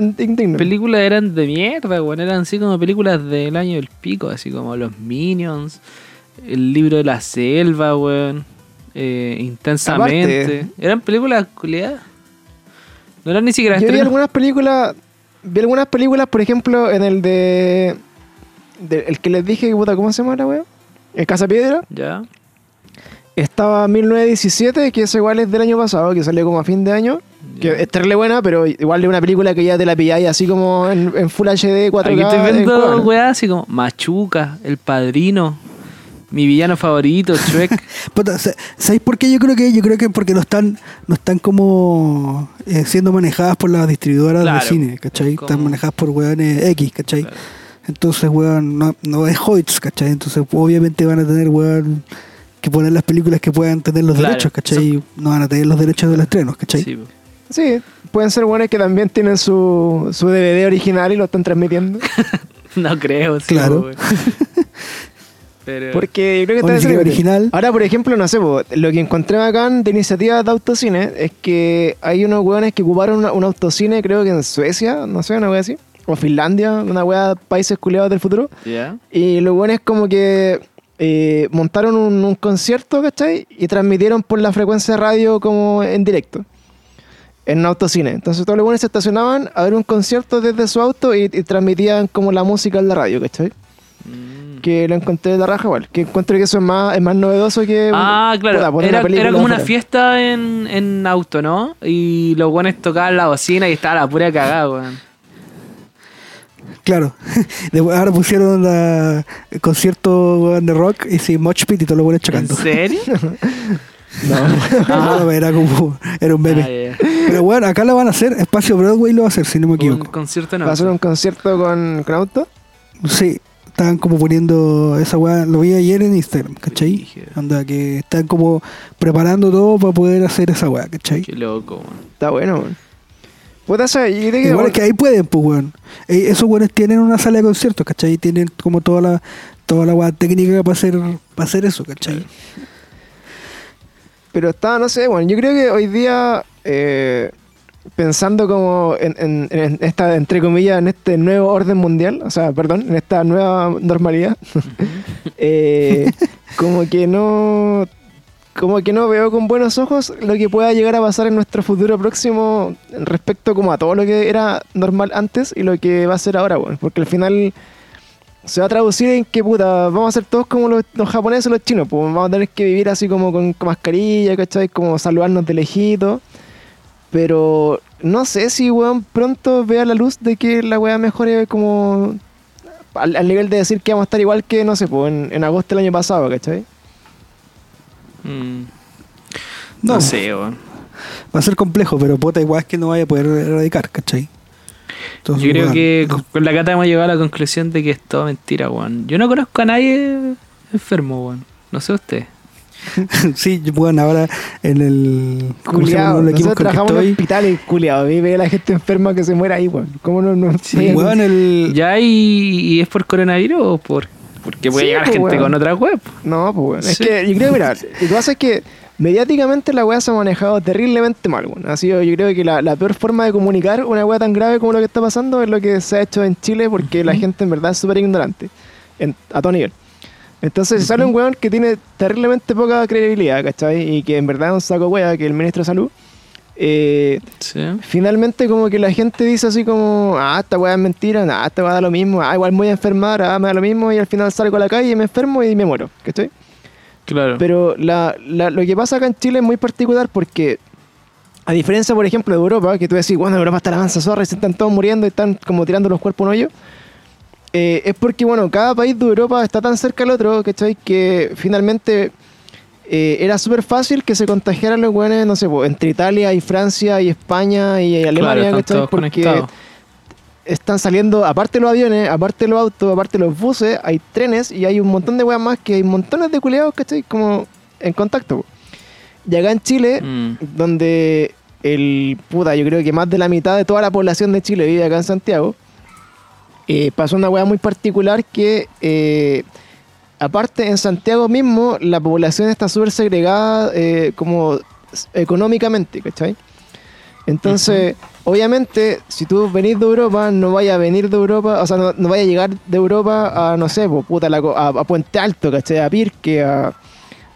películas eran de mierda, weón. Eran así como películas del año del pico, así como Los Minions, El libro de la selva, weón. eh, intensamente. Aparte- Eran películas culiadas. No eran ni siquiera Yo vi algunas películas, vi algunas películas, por ejemplo, en el de, de- el que les dije, puta, ¿cómo se llama la weón? En Casa Piedra. Ya. Estaba 1917, que eso igual es del año pasado, que salió como a fin de año. Que es terrible buena, pero igual de una película que ya te la pilláis así como en, en Full HD 4K. Aquí estoy en viendo Cuevana. weas así como Machuca, El Padrino, mi villano favorito, Shrek. Puta, sa- ¿Sabéis por qué? Yo creo que yo creo que porque no están no están como eh, siendo manejadas por las distribuidoras Claro. de cine, ¿cachai? Como- Están manejadas por weones X, ¿cachai? Claro. Entonces, weón, no, no es Hoyts, ¿cachai? Entonces, obviamente van a tener, weón, que poner las películas que puedan tener los Claro. derechos, ¿cachai? No van a tener los derechos de los estrenos, ¿cachai? Sí, pueden ser buenos que también tienen su, su DVD original y lo están transmitiendo. No creo, sí, Claro. Pero. Porque yo creo que está original. Ahora, por ejemplo, no sé, po, lo que encontré bacán de iniciativas de autocine es que hay unos hueones que ocuparon una- un autocine, creo que en Suecia, no sé, una wea así, o Finlandia, una wea países culiados del futuro. Y los hueones como que eh, montaron un, un concierto, ¿cachai? Y transmitieron por la frecuencia de radio como en directo. En un autocine. Entonces todos los buenos se estacionaban a ver un concierto desde su auto y, y transmitían como la música en la radio, ¿cachai? Mm. que lo encontré de la raja igual. Que encuentro que eso es más, es más novedoso que. Ah, claro. puta, era, una película era como una fiesta en, en auto, ¿no? Y los buenos tocaban la bocina y estaba la pura cagada, weón. Claro. Después- Ahora pusieron la- el concierto de rock y sí, Moch Pit y todos los buenos ¿En chocando. serio? Ah, no, era como. Era un Ah, bebé. ya. Pero bueno, acá lo van a hacer. Espacio Broadway lo va a hacer, si no me Un equivoco. concierto no. Va a ser un concierto con, con auto. Sí, estaban como poniendo esa weá. Lo vi ayer en Instagram, ¿cachai? Anda, que están como preparando todo para poder hacer esa weá, ¿cachai? Qué loco, weón. Está bueno, weón. Puta, que. Igual es que ahí pueden, pues, weón. Eh, Esos weones tienen una sala de conciertos, ¿cachai? Tienen como toda la toda la técnica para hacer, para hacer eso, ¿cachai? Pero está, no sé, bueno, yo creo que hoy día, eh, pensando como en, en- en esta, entre comillas, en este nuevo orden mundial, o sea, perdón, en esta nueva normalidad, eh, como que no como que no veo con buenos ojos lo que pueda llegar a pasar en nuestro futuro próximo respecto como a todo lo que era normal antes y lo que va a ser ahora, bueno, porque al final se va a traducir en que puta, vamos a ser todos como los, los japoneses o los chinos, pues vamos a tener que vivir así como con, con mascarilla, ¿cachai? Como saludarnos de lejito. Pero no sé si, weón, pronto vea la luz de que la weá mejore como al, al nivel de decir que vamos a estar igual que, no sé, pues en, en agosto del año pasado, ¿cachai? Mm. No. No sé, weón. Va a ser complejo, pero puta, igual es que no vaya a poder erradicar, ¿cachai? Entonces, Yo creo que no. con la cata hemos llegado a la conclusión de que es todo mentira, weón. Yo no conozco a nadie enfermo, weón. No sé usted. sí, bueno, ahora en el. ¿cómo se llama Culeado, el equipo nosotros trabajamos en hospitales, ve a la gente enferma que se muera ahí, weón. ¿Cómo no? no Sí, weón, el. ¿Ya y, y es por coronavirus o por porque puede Sí, llegar pues, gente weón. con otra web? No, pues bueno. Es Sí. que yo creo, mira, lo que pasa es que mediáticamente la weá se ha manejado terriblemente mal, weón. Ha sido, yo creo que la, la peor forma de comunicar una weá tan grave como lo que está pasando es lo que se ha hecho en Chile porque la gente en verdad es súper ignorante. en- a todo nivel. Entonces si sale un weón que tiene terriblemente poca credibilidad, ¿cachai? Y que en verdad es un saco weá, que el ministro de salud. Eh, Sí. finalmente como que la gente dice así como, ah, esta weá es mentira, ah, esta weá da lo mismo, ah, igual me voy a enfermar, ah, me da lo mismo, y al final salgo a la calle y me enfermo y me muero, ¿cachai? Claro. Pero la, la- lo que pasa acá en Chile es muy particular porque, a diferencia, por ejemplo, de Europa, que tú decís, bueno, Europa está la mansa zorra y se están todos muriendo y están como tirando los cuerpos un hoyo, eh, es porque, bueno, cada país de Europa está tan cerca al otro, ¿cachai? Que finalmente eh, era súper fácil que se contagiaran los weones, no sé, po, entre Italia y Francia y España y claro, Alemania, están ¿cachai? todos Porque conectados. están saliendo, aparte los aviones, aparte los autos, aparte los buses, hay trenes y hay un montón de weas más que hay montones de culeados, ¿cachai? Como en contacto. po. Y acá en Chile, Mm. donde el puta, yo creo que más de la mitad de toda la población de Chile vive acá en Santiago, eh, pasó una wea muy particular que, eh, aparte en Santiago mismo, la población está súper segregada eh, como económicamente, ¿cachai? Entonces, obviamente, si tú venís de Europa, no vaya a venir de Europa, o sea, no, no vaya a llegar de Europa a, no sé, po, puta, la a, a Puente Alto, ¿cachai? A Pirque, a,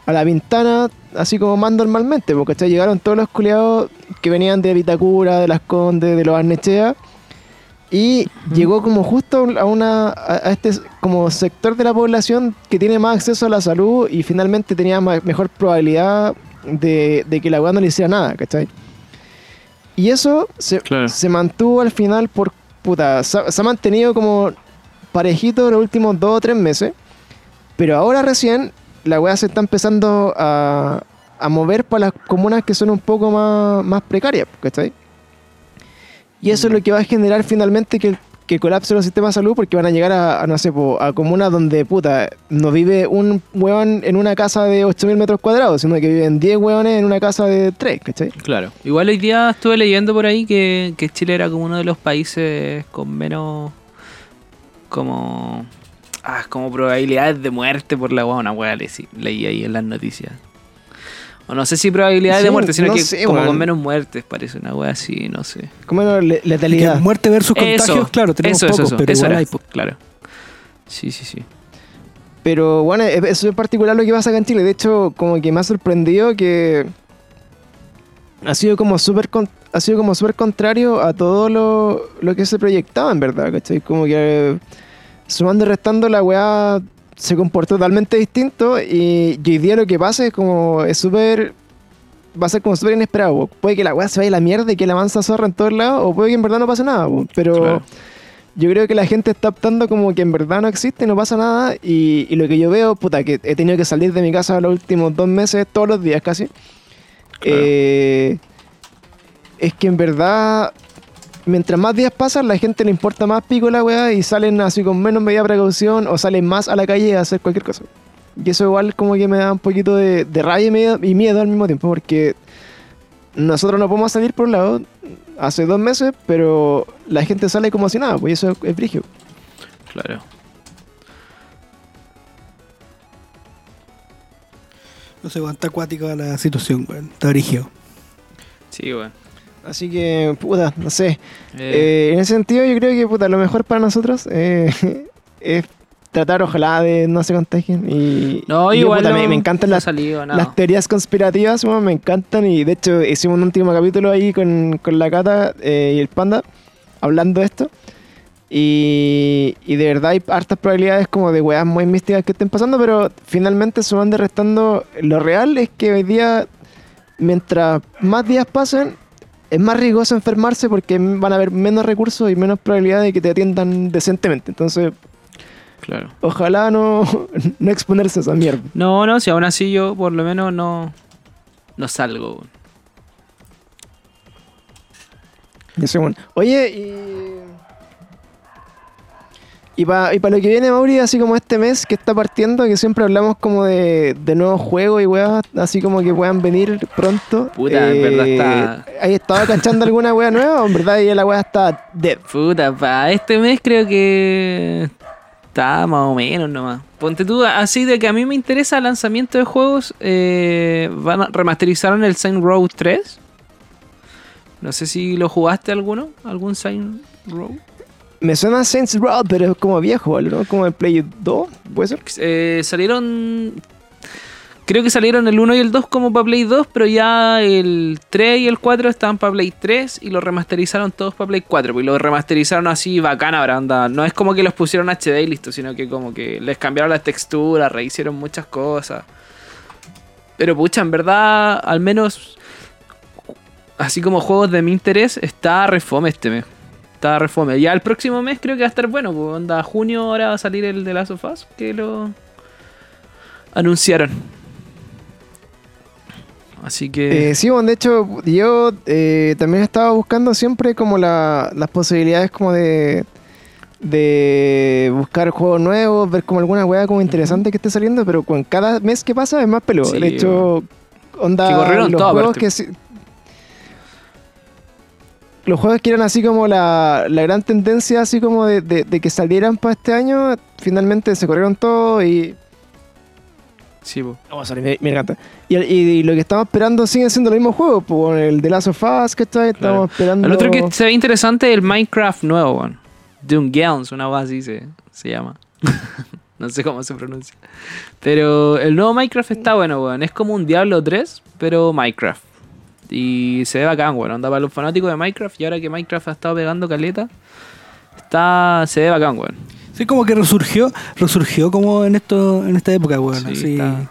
a La Pintana, así como más normalmente, porque ¿cachai? llegaron todos los culiados que venían de Vitacura, de Las Condes, de los Arnechea, y llegó como justo a una a, este como sector de la población que tiene más acceso a la salud y finalmente tenía ma- mejor probabilidad de, de que la weá no le hiciera nada, ¿cachai? Y eso se, Claro. se mantuvo al final por puta, se, ha- se ha mantenido como parejito los últimos dos o tres meses, pero ahora recién la weá se está empezando a, a mover para las comunas que son un poco más, más precarias, ¿cachai? Y eso es lo que va a generar finalmente que, que colapse los sistemas de salud porque van a llegar a, no sé, po, a comunas donde, puta, no vive un hueón en una casa de 8.000 metros cuadrados, sino que viven 10 hueones en una casa de 3, ¿cachai? Claro. Igual hoy día estuve leyendo por ahí que, que Chile era como uno de los países con menos como ah, como probabilidades de muerte por la weá, una sí, leí ahí en las noticias. O no sé si probabilidades de muerte, sino no que sé, como con menos muertes, parece una weá así, no sé. Como no, le- Que letalidad. muerte versus contagios, Eso, claro, tenemos eso, eso, pocos, eso, pero eso igual era, hay. po. claro. Sí, sí, sí. Pero bueno, e- eso es particular lo que pasa acá en Chile. De hecho, como que me ha sorprendido que ha sido como súper con- ha sido como súper contrario a todo lo, lo que se proyectaba, en verdad, ¿cachai? Como que sumando y restando la weá se comportó totalmente distinto y, hoy día lo que pasa es como es súper va a ser como súper inesperado. po. Puede que la weá se vaya a la mierda y que la mansa zorra en todos lados, o puede que en verdad no pase nada, po. pero Claro. yo creo que la gente está optando como que en verdad no existe, no pasa nada, y, y lo que yo veo, puta, que he tenido que salir de mi casa los últimos dos meses, todos los días casi, eh, es que en verdad, mientras más días pasan, la gente le importa más pico la weá y salen así con menos medida de precaución o salen más a la calle a hacer cualquier cosa. Y eso igual como que me da un poquito de, de rabia y miedo, y miedo al mismo tiempo, porque nosotros no podemos salir por un lado hace dos meses, pero la gente sale como si nada, pues eso es, brígido. Claro. No sé, weón, está acuática la situación, weón. Está brígido. Sí, weón. Así que, puta, no sé. Eh, Eh, en ese sentido, yo creo que puta, lo mejor para nosotros eh, es tratar, ojalá, de no se contagien. Y, no, y yo, igual puta, me, no- me encantan no las, salido nada. las teorías conspirativas, weón, me encantan. Y de hecho, hicimos un último capítulo ahí con, con la Cata eh, y el Panda hablando de esto. Y, y de verdad hay hartas probabilidades como de weas muy místicas que estén pasando, pero finalmente sumando y restando, lo real es que hoy día, mientras más días pasen, es más riesgoso enfermarse porque van a haber menos recursos y menos probabilidad de que te atiendan decentemente. Entonces, Claro. ojalá no, no exponerse a esa mierda. No, no, si aún así yo por lo menos no, no salgo. Oye, y. Y para y pa lo que viene, Mauri, así como este mes que está partiendo, que siempre hablamos como de, de nuevos juegos y weas, así como que puedan venir pronto. eh, Puta, en verdad está- ¿Hay estado cachando alguna wea nueva o en verdad ya la wea está dead? Puta, para este mes creo que está más o menos nomás. Ponte tú, así de que a mí me interesa el lanzamiento de juegos, eh, van a, remasterizaron el Saint Row 3. No sé si lo jugaste alguno, algún Saint Row. Me suena Saints Row, pero es como viejo. ¿no? Como el Play 2, ¿puede ser? Eh, salieron. Creo que salieron el 1 y el 2 como para Play 2, pero ya el 3 y el 4 estaban para Play 3 y lo remasterizaron todos para Play 4. Pues lo remasterizaron así bacana, branda. No es como que los pusieron HD y listo, sino que como que les cambiaron las texturas, rehicieron muchas cosas. Pero pucha, en verdad, al menos así como juegos de mi interés, está refome este mes. Está refome. Ya el próximo mes creo que va a estar bueno. Pues onda, junio ahora va a salir el de Last of Us, que lo anunciaron. Así que... Eh, sí, bueno, de hecho, yo eh, también estaba buscando siempre como la- las posibilidades como de, de buscar juegos nuevos, ver como alguna weá como interesante que esté saliendo, pero con cada mes que pasa es más peludo. Sí, de hecho, onda, Que corrieron los juegos aparte. que los juegos que eran así como la, la gran tendencia así como de, de- de que salieran para este año, finalmente se corrieron todo y sí, po. Oh, sorry, me, me encanta. Y, y- y lo que estamos esperando siguen siendo los mismos juegos, pues el de Last of Us, que está, estamos esperando. El otro que se ve interesante es el Minecraft nuevo, weón. Dungeons, una base así se, se llama. no sé cómo se pronuncia. Pero el nuevo Minecraft está bueno, weón. Es como un Diablo 3, pero Minecraft. Y se ve bacán, weón. Anda para los fanáticos de Minecraft. Y ahora que Minecraft ha estado pegando caleta, está, se ve bacán, weón. Sí, como que resurgió, resurgió como en esto, en esta época, weón. Sí, así, está-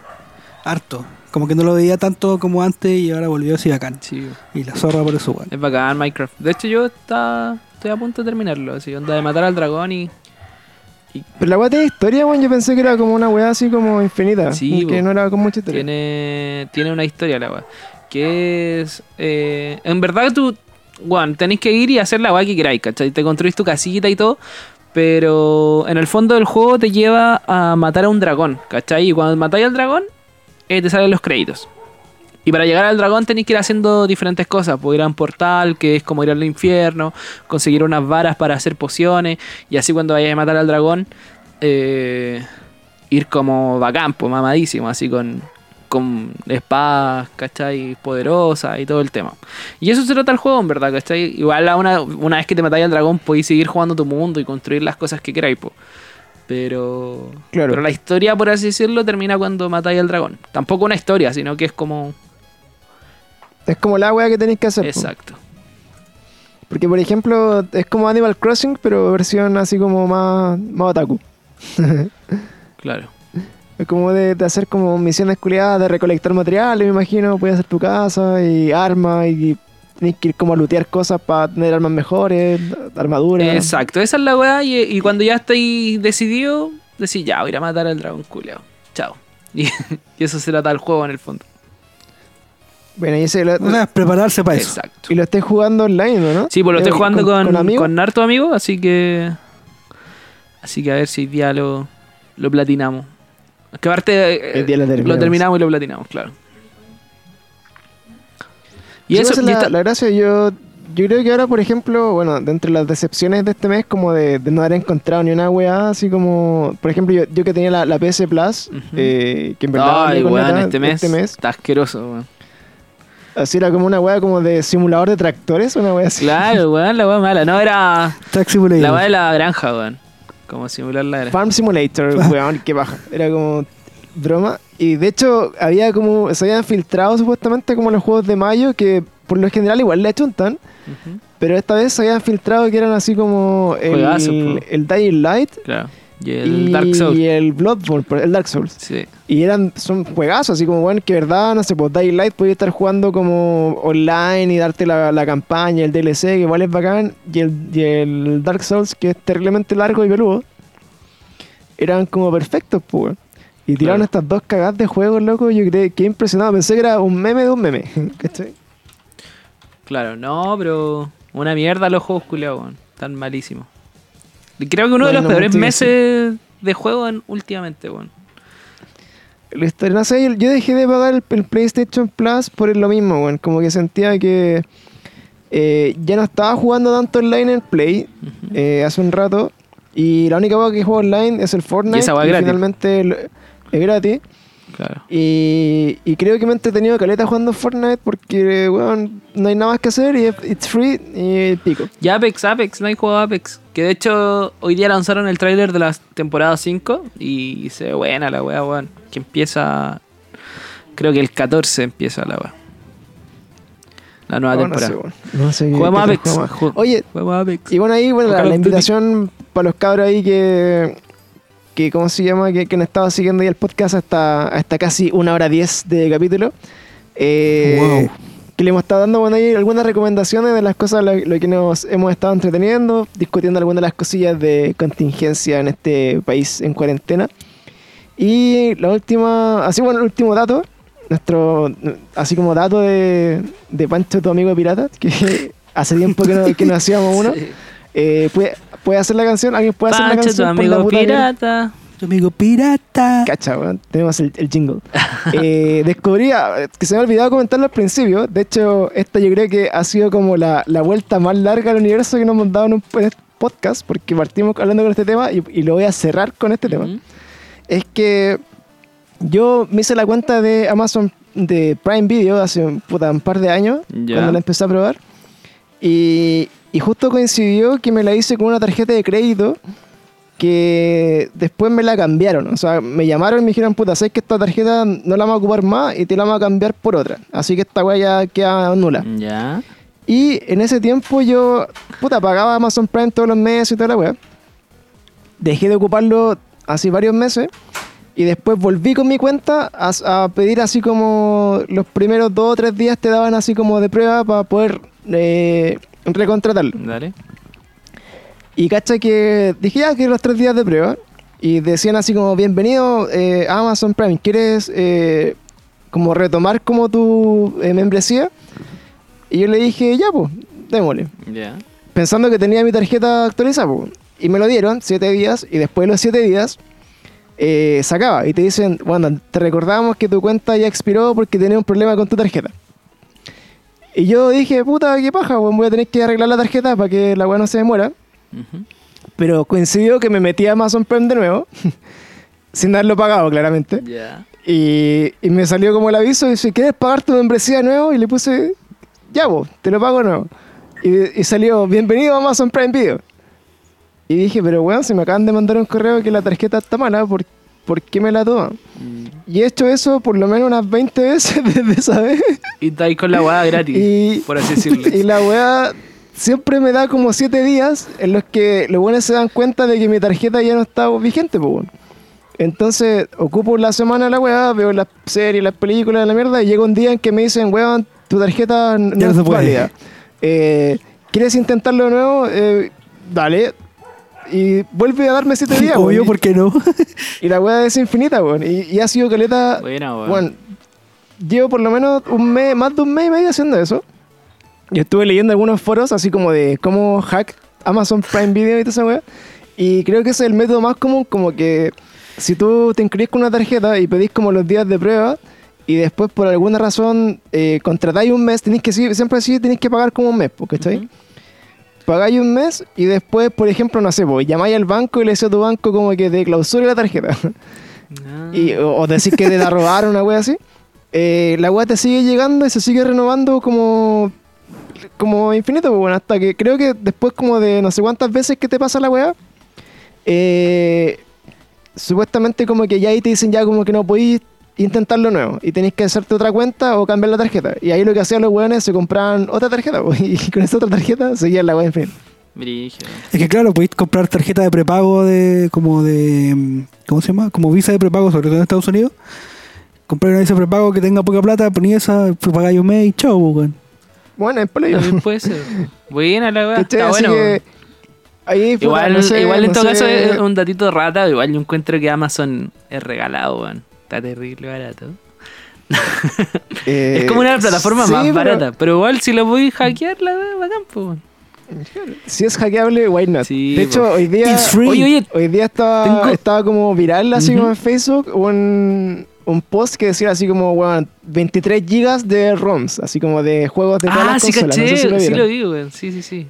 harto. Como que no lo veía tanto como antes y ahora volvió así bacán. Sí, weón. Y la zorra por eso, weón. Es bacán Minecraft. De hecho, yo está, estoy a punto de terminarlo. Así, onda de matar al dragón y. Pero la weá tiene historia, weón. Yo pensé que era como una weá así como infinita. Sí, y que no era con mucha historia. Tiene, tiene una historia la weá. Que es. eh, en verdad tú. Weón, tenéis que ir y hacer la weá que queráis, ¿cachai? Te construís tu casita y todo. Pero en el fondo del juego te lleva a matar a un dragón, ¿cachai? Y cuando matáis al dragón, eh, te salen los créditos. Y para llegar al dragón tenéis que ir haciendo diferentes cosas. Pues ir a un portal, que es como ir al infierno, conseguir unas varas para hacer pociones. Y así cuando vayas a matar al dragón, eh, ir como bacán, pues, mamadísimo, así con, con espadas, ¿cachai? Poderosas y todo el tema. Y eso se trata el juego, en verdad, ¿cachai? Igual a una, una vez que te matáis al dragón, podéis seguir jugando tu mundo y construir las cosas que queráis, pues. Pero, Claro. pero la historia, por así decirlo, termina cuando matáis al dragón. Tampoco una historia, sino que es como... Es como la weá que tenéis que hacer. po. Exacto. Porque, por ejemplo, es como Animal Crossing, pero versión así como más, más otaku. Claro. Es como de, de hacer como misiones culiadas, de recolectar materiales, me imagino, puedes hacer tu casa y armas y tienes que ir como a lootear cosas para tener armas mejores, armaduras. Exacto, esa es la weá. Y, y cuando ya estáis decidido, decís, ya, voy a ir a matar al dragón culeado. Chao. Y, y eso se trata el juego en el fondo. Bueno, y ese lo, O sea, prepararse para eso. Exacto. y lo estés jugando online, ¿no? Sí, pues lo Eh, estoy jugando con, con, amigos. harto amigo, así que. Así que a ver si día lo, lo platinamos. Que aparte eh, lo terminamos. y lo platinamos, claro. Y Sí, eso, es la, la gracia, yo, yo creo que ahora, por ejemplo, bueno, de entre las decepciones de este mes, como de, de no haber encontrado ni una weá, así como, por ejemplo, yo, yo que tenía la, la PS Plus, eh, que en verdad Ay, con weón, nada este mes, está asqueroso, weón. así era como una weá como de simulador de tractores, una weá así. Claro, weón, la weá mala. No, era Simulator. la weá de la granja, weón. Como simular la granja. Farm Simulator, weón, qué baja. Era como broma. Y de hecho, había como, se habían filtrado supuestamente como los juegos de mayo, que por lo general igual le achuntan. Ujú, Pero esta vez se habían filtrado que eran así como el, Juegazos, po. el Dying Light Claro. Y el y Dark Souls. el Bloodborne, el Dark Souls. Sí. Y eran, son juegazos, así como, bueno, que verdad, no sé, pues Dying Light podía estar jugando como online y darte la, la campaña, el DLC, que igual es bacán, y el, y el Dark Souls, que es terriblemente largo y peludo, eran como perfectos, pues. Y tiraron Claro. estas dos cagadas de juegos, loco, yo creo que impresionado. Pensé que era un meme de un meme, ¿cachai? Claro, no, pero una mierda los juegos culiados, weón. Tan malísimos. Creo que uno de los Bueno, peores meses de juego en- últimamente, weón. Historia, no sé, yo, yo dejé de pagar el, el PlayStation Plus por lo mismo, weón. Como que sentía que eh, ya no estaba jugando tanto online en Play eh, hace un rato. Y la única cosa que juego online es el Fortnite. Y esa gratis. finalmente es gratis. Claro. Y, y creo que me he entretenido caleta jugando Fortnite porque, weón, no hay nada más que hacer y es it's free y pico. Y Apex, Apex, no hay juego Apex. Que de hecho hoy día lanzaron el tráiler de la temporada 5 y se ve buena la weá, weón. Que empieza, creo que el 14 empieza la weá. La nueva Oh, no sé, temporada. No sé Apex. Oye, Juguemos Apex. Y bueno, ahí, bueno, la, invitación para los cabros ahí que, que ¿cómo se llama? Que, que han estado siguiendo ahí el podcast hasta, hasta casi una hora diez de capítulo. Eh, Wow. Que le hemos estado dando, bueno, ahí algunas recomendaciones de las cosas lo, lo que nos hemos estado entreteniendo, discutiendo algunas de las cosillas de contingencia en este país en cuarentena. Y la última, así bueno, el último dato, nuestro, así como dato de, de Pancho, tu amigo pirata, que hace tiempo que no, que no hacíamos uno. Sí. Eh, ¿puede, puede hacer la canción? ¿Alguien puede hacer la Pancho, tu canción? la amigo pirata. Tu amigo pirata. Cacha, weón. Tenemos el, el jingle. Eh, descubrí, ah, que se me ha olvidado comentarlo al principio. De hecho, esta yo creo que ha sido como la, la vuelta más larga al universo que nos hemos dado en un en este podcast, porque partimos hablando con este tema y, y lo voy a cerrar con este tema. Es que yo me hice la cuenta de Amazon de Prime Video hace un, puta, un par de años, Ya. cuando la empecé a probar. Y, y justo coincidió que me la hice con una tarjeta de crédito que después me la cambiaron. O sea, me llamaron y me dijeron, puta, sabes que esta tarjeta no la vamos a ocupar más y te la vamos a cambiar por otra. Así que esta weá ya queda nula. Ya. Y en ese tiempo yo, puta, pagaba Amazon Prime todos los meses y toda la weá. Dejé de ocuparlo así varios meses. Y después volví con mi cuenta a, a pedir así como los primeros dos o tres días te daban así como de prueba para poder eh, recontratarlo. Dale. Y cacha que dije ya que los tres días de prueba. Y decían así como, bienvenido eh, a Amazon Prime, ¿quieres eh, como retomar como tu eh, membresía? Y yo le dije, ya pues, démosle. Ya. Pensando que tenía mi tarjeta actualizada, po. Y me lo dieron, siete días, y después de los siete días, eh, se acaba. Y te dicen, bueno, te recordamos que tu cuenta ya expiró porque tenía un problema con tu tarjeta. Y yo dije, puta, qué paja, weón, voy a tener que arreglar la tarjeta para que la weá no se demora. Ujú. Pero coincidió que me metí a Amazon Prime de nuevo, sin haberlo pagado, claramente. Ya. Y, y me salió como el aviso, y dice, ¿quieres pagar tu membresía de nuevo? Y le puse, ya vos, te lo pago de nuevo. Y, y salió, bienvenido a Amazon Prime Video. Y dije, pero weón, si me acaban de mandar un correo que la tarjeta está mala, ¿por, ¿por qué me la toman? Mm. Y he hecho eso por lo menos unas 20 veces desde esa vez. Y está ahí con la weá gratis, Y, por así decirlo. y la weá siempre me da como siete días en los que los buenos se dan cuenta de que mi tarjeta ya no está vigente, pues. Entonces, ocupo la semana la weá, veo las series, las películas de la mierda, y llega un día en que me dicen, weón, tu tarjeta no no se es puede. válida. Eh, ¿Quieres intentarlo de nuevo? Eh, dale. Y vuelve a darme siete días, Obvio. ¿por qué no? Y la weá es infinita, weón. Y, y ha sido caleta. Buena, weón. Bueno, llevo por lo menos un mes, más de un mes y medio haciendo eso. Y estuve leyendo algunos foros así como de cómo hack Amazon Prime Video y toda esa weá. Y creo que ese es el método más común, como que si tú te inscribís con una tarjeta y pedís como los días de prueba y después por alguna razón eh, contratáis un mes, tenéis que siempre así tenéis que pagar como un mes, ¿cachai? Ujú. Pagáis un mes y después, por ejemplo, no sé, pues llamáis al banco y le decís a tu banco como que te clausure la tarjeta. Ah. y, o, o decir que te la robaron, una wea así. Eh, la wea te sigue llegando y se sigue renovando como como infinito, pues bueno, hasta que creo que después como de no sé cuántas veces que te pasa la wea, eh, supuestamente como que ya ahí te dicen ya como que no podéis intentarlo nuevo y tenéis que hacerte otra cuenta o cambiar la tarjeta. Y ahí lo que hacían los weones se compraban otra tarjeta y con esa otra tarjeta seguían la wea infinita. Brígido. Es que claro, podéis comprar tarjeta de prepago de como de mm, ¿cómo se llama? Como visa de prepago, sobre todo en Estados Unidos. Comprar una visa de prepago que tenga poca plata, poní esa, pues pagáis un mes y chau, weón. Bueno, es por ello. También puede ser. Buena la weá. ¿Cachai? Está bueno. que ahí, puta, Igual, no sé- igual en no todo caso es un datito rata, igual yo encuentro que Amazon es regalado, weón. Está terrible barato. Eh, es como una plataforma sí, más pero barata. Pero igual si lo voy a hackear, la bacán, pues. Si es hackeable, why not? Sí, de hecho, hoy día. Oye, oye, hoy día estaba, Tengo- estaba como viral, así como en Facebook, un, un post que decía así como, bueno, 23 gigas de ROMs, así como de juegos de todas Ah, las sí, consolas. no caché. sé si lo sí vieron. lo vi, weón. Sí, sí, sí.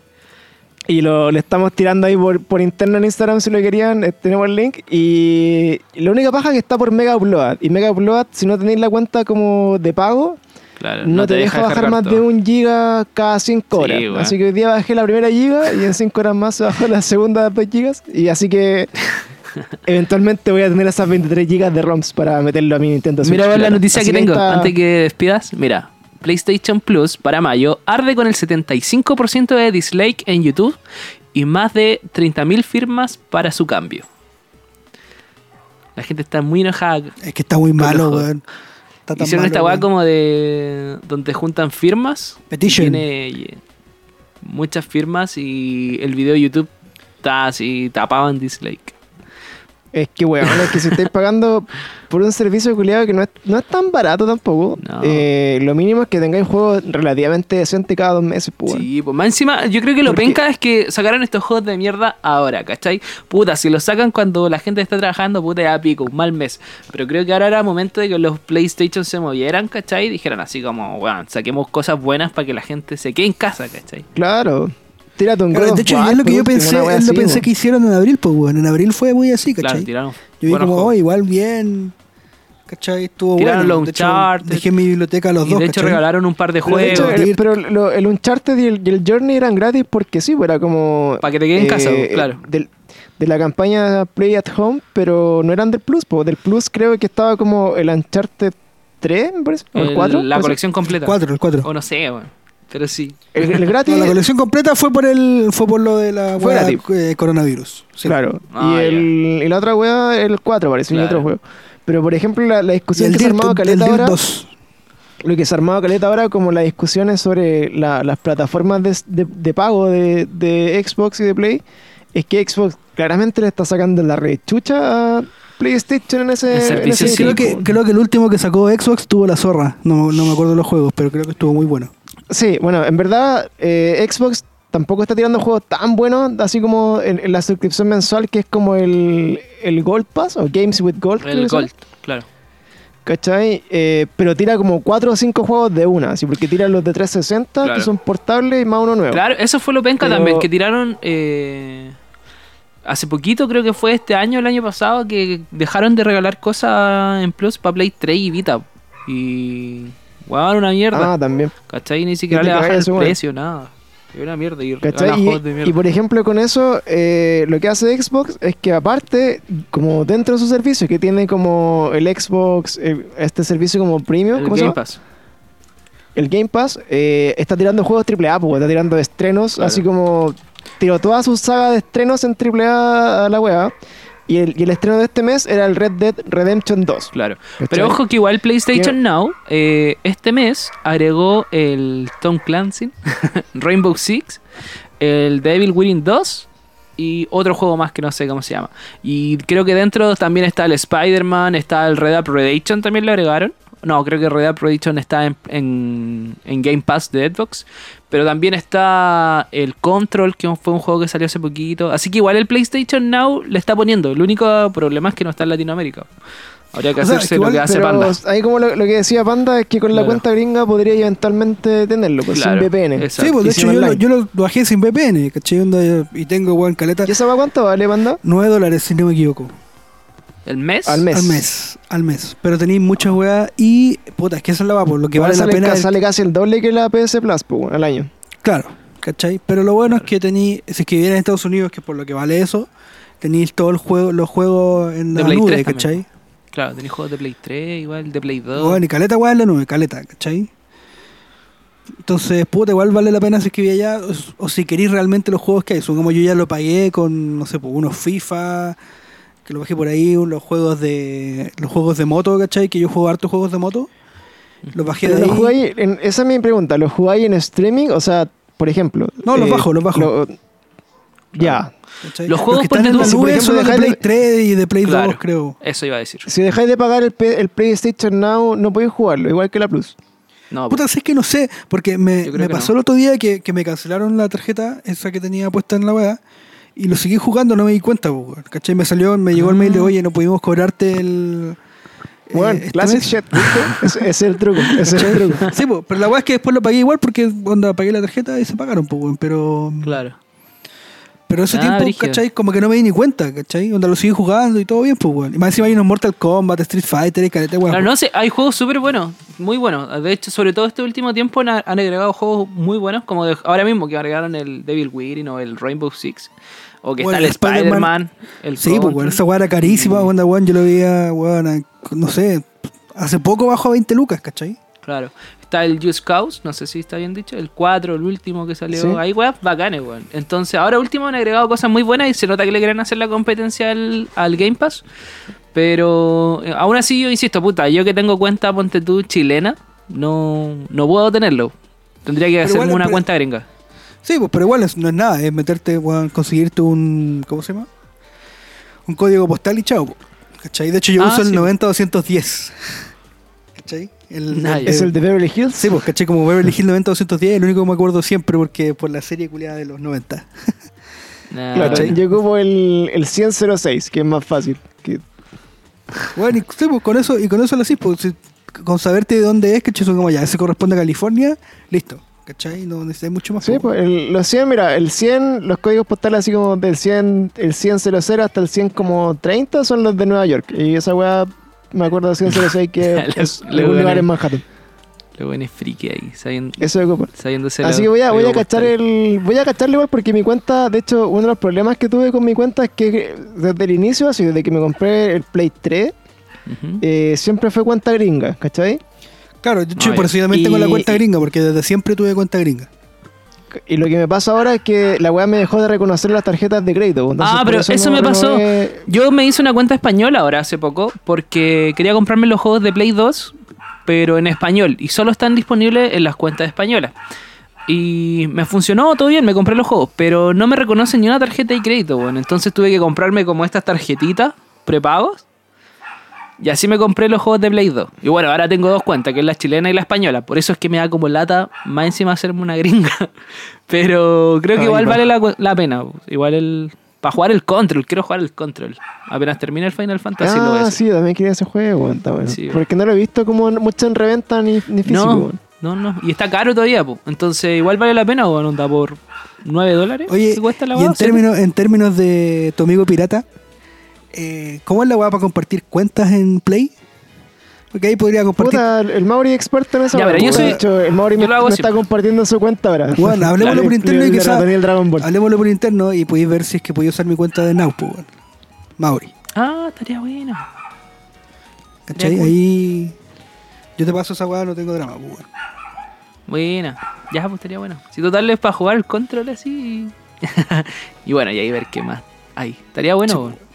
Y lo, le estamos tirando ahí por, por interno en Instagram si lo querían, eh, tenemos el link. Y la única paja que está por Mega Upload. Y Mega Upload, si no tenéis la cuenta como de pago, Claro. no, te, deja, bajar descargar más todo. de un giga cada 5 Sí, horas. weón. Así que hoy día bajé la primera giga y en 5 horas más se bajó la segunda 2 gigas. Y así que eventualmente voy a tener esas 23 gigas de ROMs para meterlo a mi Nintendo Switch. Mira weón, la claro. noticia Así que tengo está- antes que despidas. Mira, PlayStation Plus para mayo arde con el 75% de dislike en YouTube y más de 30.000 firmas para su cambio. La gente está muy enojada. Es que está muy malo, weón. Hicieron malo, esta weá como de. donde juntan firmas. Petition. Tiene muchas firmas y el video de YouTube está así tapado en dislike. Es que, weón, es que si estáis pagando por un servicio culiado que no es, no es tan barato tampoco, No. eh, lo mínimo es que tengáis juegos relativamente decentes cada dos meses, pues. weón. Sí, pues más encima, yo creo que lo penca es que sacaron estos juegos de mierda ahora, ¿cachai? Puta, si los sacan cuando la gente está trabajando, puta, ya pico, un mal mes. Pero creo que ahora era momento de que los PlayStation se movieran, ¿cachai? Y dijeran así como, bueno, saquemos cosas buenas para que la gente se quede en casa, ¿cachai? Claro. Tírate un Claro, God de hecho, War, es lo que yo pensé, es lo pensé que hicieron en abril, pues, weón. En abril fue muy así, Claro, ¿cachai? tiraron. Yo vi como, oh, igual bien. ¿Cachai? Estuvo Tiraron bueno. los Uncharted. dejé en mi biblioteca los y dos, de hecho ¿cachai? regalaron un par de Pero, de juegos. hecho, el, Dirty. pero lo- el Uncharted y el, y el Journey eran gratis porque sí, era como... Pa' que te queden en casa, eh, claro. del- de la campaña Play at Home, pero no eran del Plus, pues del Plus creo que estaba como el Uncharted 3, me parece, o el el- 4. la colección completa. Cuatro, el cuatro. O no sé, weón. Pero sí. El, el gratis, No, la colección completa fue por el fue por lo de la Fue weá, gratis. eh, coronavirus. Sí. claro. Ah, y, el, y la otra wea, el 4 parece, y Claro. otro juego. Pero por ejemplo, la, la Y discusión el que se ha Dirt, armado caleta ahora... 2. Lo que se ha armado caleta ahora como las discusiones sobre la- las plataformas de, de- de pago de, de Xbox y de Play es que Xbox claramente le está sacando la rechucha a PlayStation en ese, en servicio ese creo, que, creo que el último que sacó Xbox tuvo la zorra. No, no me acuerdo los juegos, pero creo que estuvo muy bueno. Sí, bueno, en verdad eh, Xbox tampoco está tirando juegos tan buenos, así como en, en la suscripción mensual que es como el, el Gold Pass o Games with Gold. El. Gold, claro. ¿Cachai? Eh, pero tira como 4 o 5 juegos de una, así porque tira los de 360 Claro. que son portables y más uno nuevo. Claro, eso fue lo penca Pero- también, que tiraron eh, hace poquito, creo que fue este año, el año pasado, que dejaron de regalar cosas en Plus para Play 3 y Vita. Y... Weón, una mierda. Ah, también. ¿Cachai? Ni siquiera Y le bajan el precio, nada. Es una mierda. Y juegos de Y, mierda. y por ejemplo con eso, eh, lo que hace Xbox es que aparte, como dentro de su servicio, que tiene como el Xbox, eh, este servicio como premium, el ¿cómo se Game llama? Pass. el Game Pass eh, está tirando juegos AAA, pues, está tirando estrenos, Claro. así como tiró toda su saga de estrenos en AAA a la wea. Y el, y el estreno de este mes era el Red Dead Redemption 2. Claro. ¿Cachai? Pero ojo que igual PlayStation Now eh, este mes agregó el Tom Clancy, Rainbow Six, el Devil Within 2 y otro juego más que no sé cómo se llama. Y creo que dentro también está el Spider-Man, está el Red Dead Redemption también lo agregaron. No, creo que Red Dead Redemption está en, en- en Game Pass de Xbox. Pero también está el Control, que fue un juego que salió hace poquito. Así que igual el PlayStation Now le está poniendo. El único problema es que no está en Latinoamérica. Habría que O sea, hacerse es que igual- lo que hace Panda. ahí como lo, lo que decía Panda es que con la cuenta gringa podría eventualmente tenerlo, pues Claro, sin VPN. exacto. Sí, pues de hecho yo lo, yo lo- bajé sin VPN, ¿cachai? Y tengo, weón, caleta. ¿Y eso va cuánto vale, Panda? 9 dólares, si no me equivoco. ¿El mes? Al mes. Al mes, al mes. Pero tenéis muchas weas y, puta, es que eso es la va, por lo que Igual vale la pena. ca- es- sale casi el doble que la PS Plus pues, bueno, al año. Claro, ¿cachai? Pero lo bueno es que tenéis, si es que en Estados Unidos, que por lo que vale eso, tenéis todo el juego, los juegos en la Play nube, 3 también. ¿cachai? Claro, tenéis juegos de Play 3, igual de Play 2. Bueno, y caleta weá en la nube, caleta, ¿cachai? Entonces, puta, igual vale la pena si es que vi allá, o, o si queréis realmente los juegos que hay. Son como yo ya lo pagué con, no sé, pues, unos FIFA, que lo bajé por ahí, los juegos de los juegos de moto, ¿cachai? Que yo juego hartos juegos de moto. Los bajé Pero de lo ahí. en- esa es mi pregunta, ¿lo jugáis en streaming? O sea, por ejemplo. eh, No, los bajo, los bajo. lo- ya. ¿cachai? Los juegos, que están en la nube son los de Play de- 3 y de Play Claro. 2, creo. Eso iba a decir. Si dejáis de pagar el, P- el PlayStation Now, no podéis jugarlo, igual que la Plus. No, Puta, si es que no sé, porque me, me pasó no. el otro día que, que me cancelaron la tarjeta, esa que tenía puesta en la wea, y lo seguí jugando, no me di cuenta, po, ¿cachai? Me salió, me llegó el mail de, Ah. oye, no pudimos cobrarte el... eh, Bueno, este classic mes". shit, ¿viste? es el truco, ese es el truco. Sí, po, pero la wea es que después lo pagué igual porque, onda, pagué la tarjeta y se pagaron, po, weón, pero... claro. Pero ese Ah, tiempo, brígido. ¿cachai? Como que no me di ni cuenta, ¿cachai? Onda lo seguí jugando y todo bien, pues, weón. Y más encima hay unos Mortal Kombat, Street Fighter y caleta, weón. Claro, no sé, hay juegos súper buenos, muy buenos. De hecho, sobre todo este último tiempo han, han agregado juegos muy buenos, como de- ahora mismo que agregaron el Devil Within o el Rainbow Six. O que Bueno, está el Spider-Man. El Sí, pues, weón, esa weá era carísima, onda, weón, yo lo veía, weón, no sé, hace poco bajó a 20 lucas, ¿cachai? Claro. Está el Just Cause, no sé si está bien dicho, el 4, el último que salió. Sí. Hay weas bacanes, weón. Entonces, ahora último han agregado cosas muy buenas y se nota que le quieren hacer la competencia al, al Game Pass. Pero eh, aún así yo insisto, puta, yo que tengo cuenta, ponte tú, chilena, no, no puedo tenerlo. Tendría que Pero hacerme igual, una pero- cuenta gringa. Sí, pues, pero igual es- no es nada, es meterte, weón, conseguirte un, ¿cómo se llama? Un código postal y chao, po, ¿cachai? De hecho yo Ah, uso el sí. 90-210, ¿cachai? El, ya. ¿Es el de Beverly Hills? Sí, pues, ¿cachai? Como Beverly Hills 90-210, el único que me acuerdo siempre porque por la serie culiada de los 90. Nah, Claro, ¿cachai? yo ocupo el, el 10006, que es más fácil. Que, Bueno, y, sí, pues, con eso, y con eso lo hacís, pues, si- con saberte de dónde es, ¿cachai? Son como ya, ese corresponde a California, listo, ¿cachai? No necesitas mucho más. sí, pues el- los 100, mira, el 100, los códigos postales así como del 100, el 10000 hasta el 100 como 30 son los de Nueva York. Y esa weá, me acuerdo del 10006 que es le un lugar en Manhattan. Lo bueno es friki ahí, sabiendo, Eso sabiéndose Así que voy a, voy a cachar el. Voy a cacharle igual porque mi cuenta, de hecho, uno de los problemas que tuve con mi cuenta es que desde el inicio, así desde que me compré el Play 3, Ujú. eh, siempre fue cuenta gringa, ¿cachai? Claro, de hecho, Ah, por eso yo también tengo la Y- cuenta gringa, porque desde siempre tuve cuenta gringa. Y lo que me pasa ahora es que la weá me dejó de reconocer las tarjetas de crédito. entonces Ah, pero eso no me pasó. renové- Yo me hice una cuenta española ahora hace poco porque quería comprarme los juegos de Play 2, pero en español y solo están disponibles en las cuentas españolas. Y me funcionó todo bien, me compré los juegos, pero no me reconocen ni una tarjeta de crédito, bueno. Entonces tuve que comprarme como estas tarjetitas prepagos. Y así me compré los juegos de Play 2. Y bueno, ahora tengo dos cuentas, que es la chilena y la española. Por eso es que me da como lata más encima hacerme una gringa. Pero creo que Ay, igual vale la, cu- la pena. Igual el... Para jugar el control, quiero jugar el control. Apenas termine el Final Fantasy lo voy a Ah, hacer. sí, también quería ese juego, está bueno. Sí, weón. Porque no lo he visto como mucho en reventa ni, ni físico. No, weón. no, no. Y está caro todavía, pues. Entonces igual vale la pena, o onda por 9 dólares. Oye, ¿Qué cuesta la y en términos, en términos de tu amigo pirata, eh, ¿cómo es la weá para compartir cuentas en Play? Porque ahí podría compartir. Puta, el Mauri experto en eso. Ya, pero yo soy- De hecho, el Mauri yo me, está compartiendo su cuenta ahora. Bueno, hablemoslo por interno y quizás. Hablemoslo por interno y podéis ver si es que podéis usar mi cuenta de Now, pues, weón. Mauri. Ah, estaría bueno. ¿Cachai? Ahí. Yo te paso esa weá, no tengo drama, pues, weón. Buena. Ya, pues estaría bueno. Si total es para jugar el control así. y bueno, y ahí ver qué más hay. Estaría bueno. weón.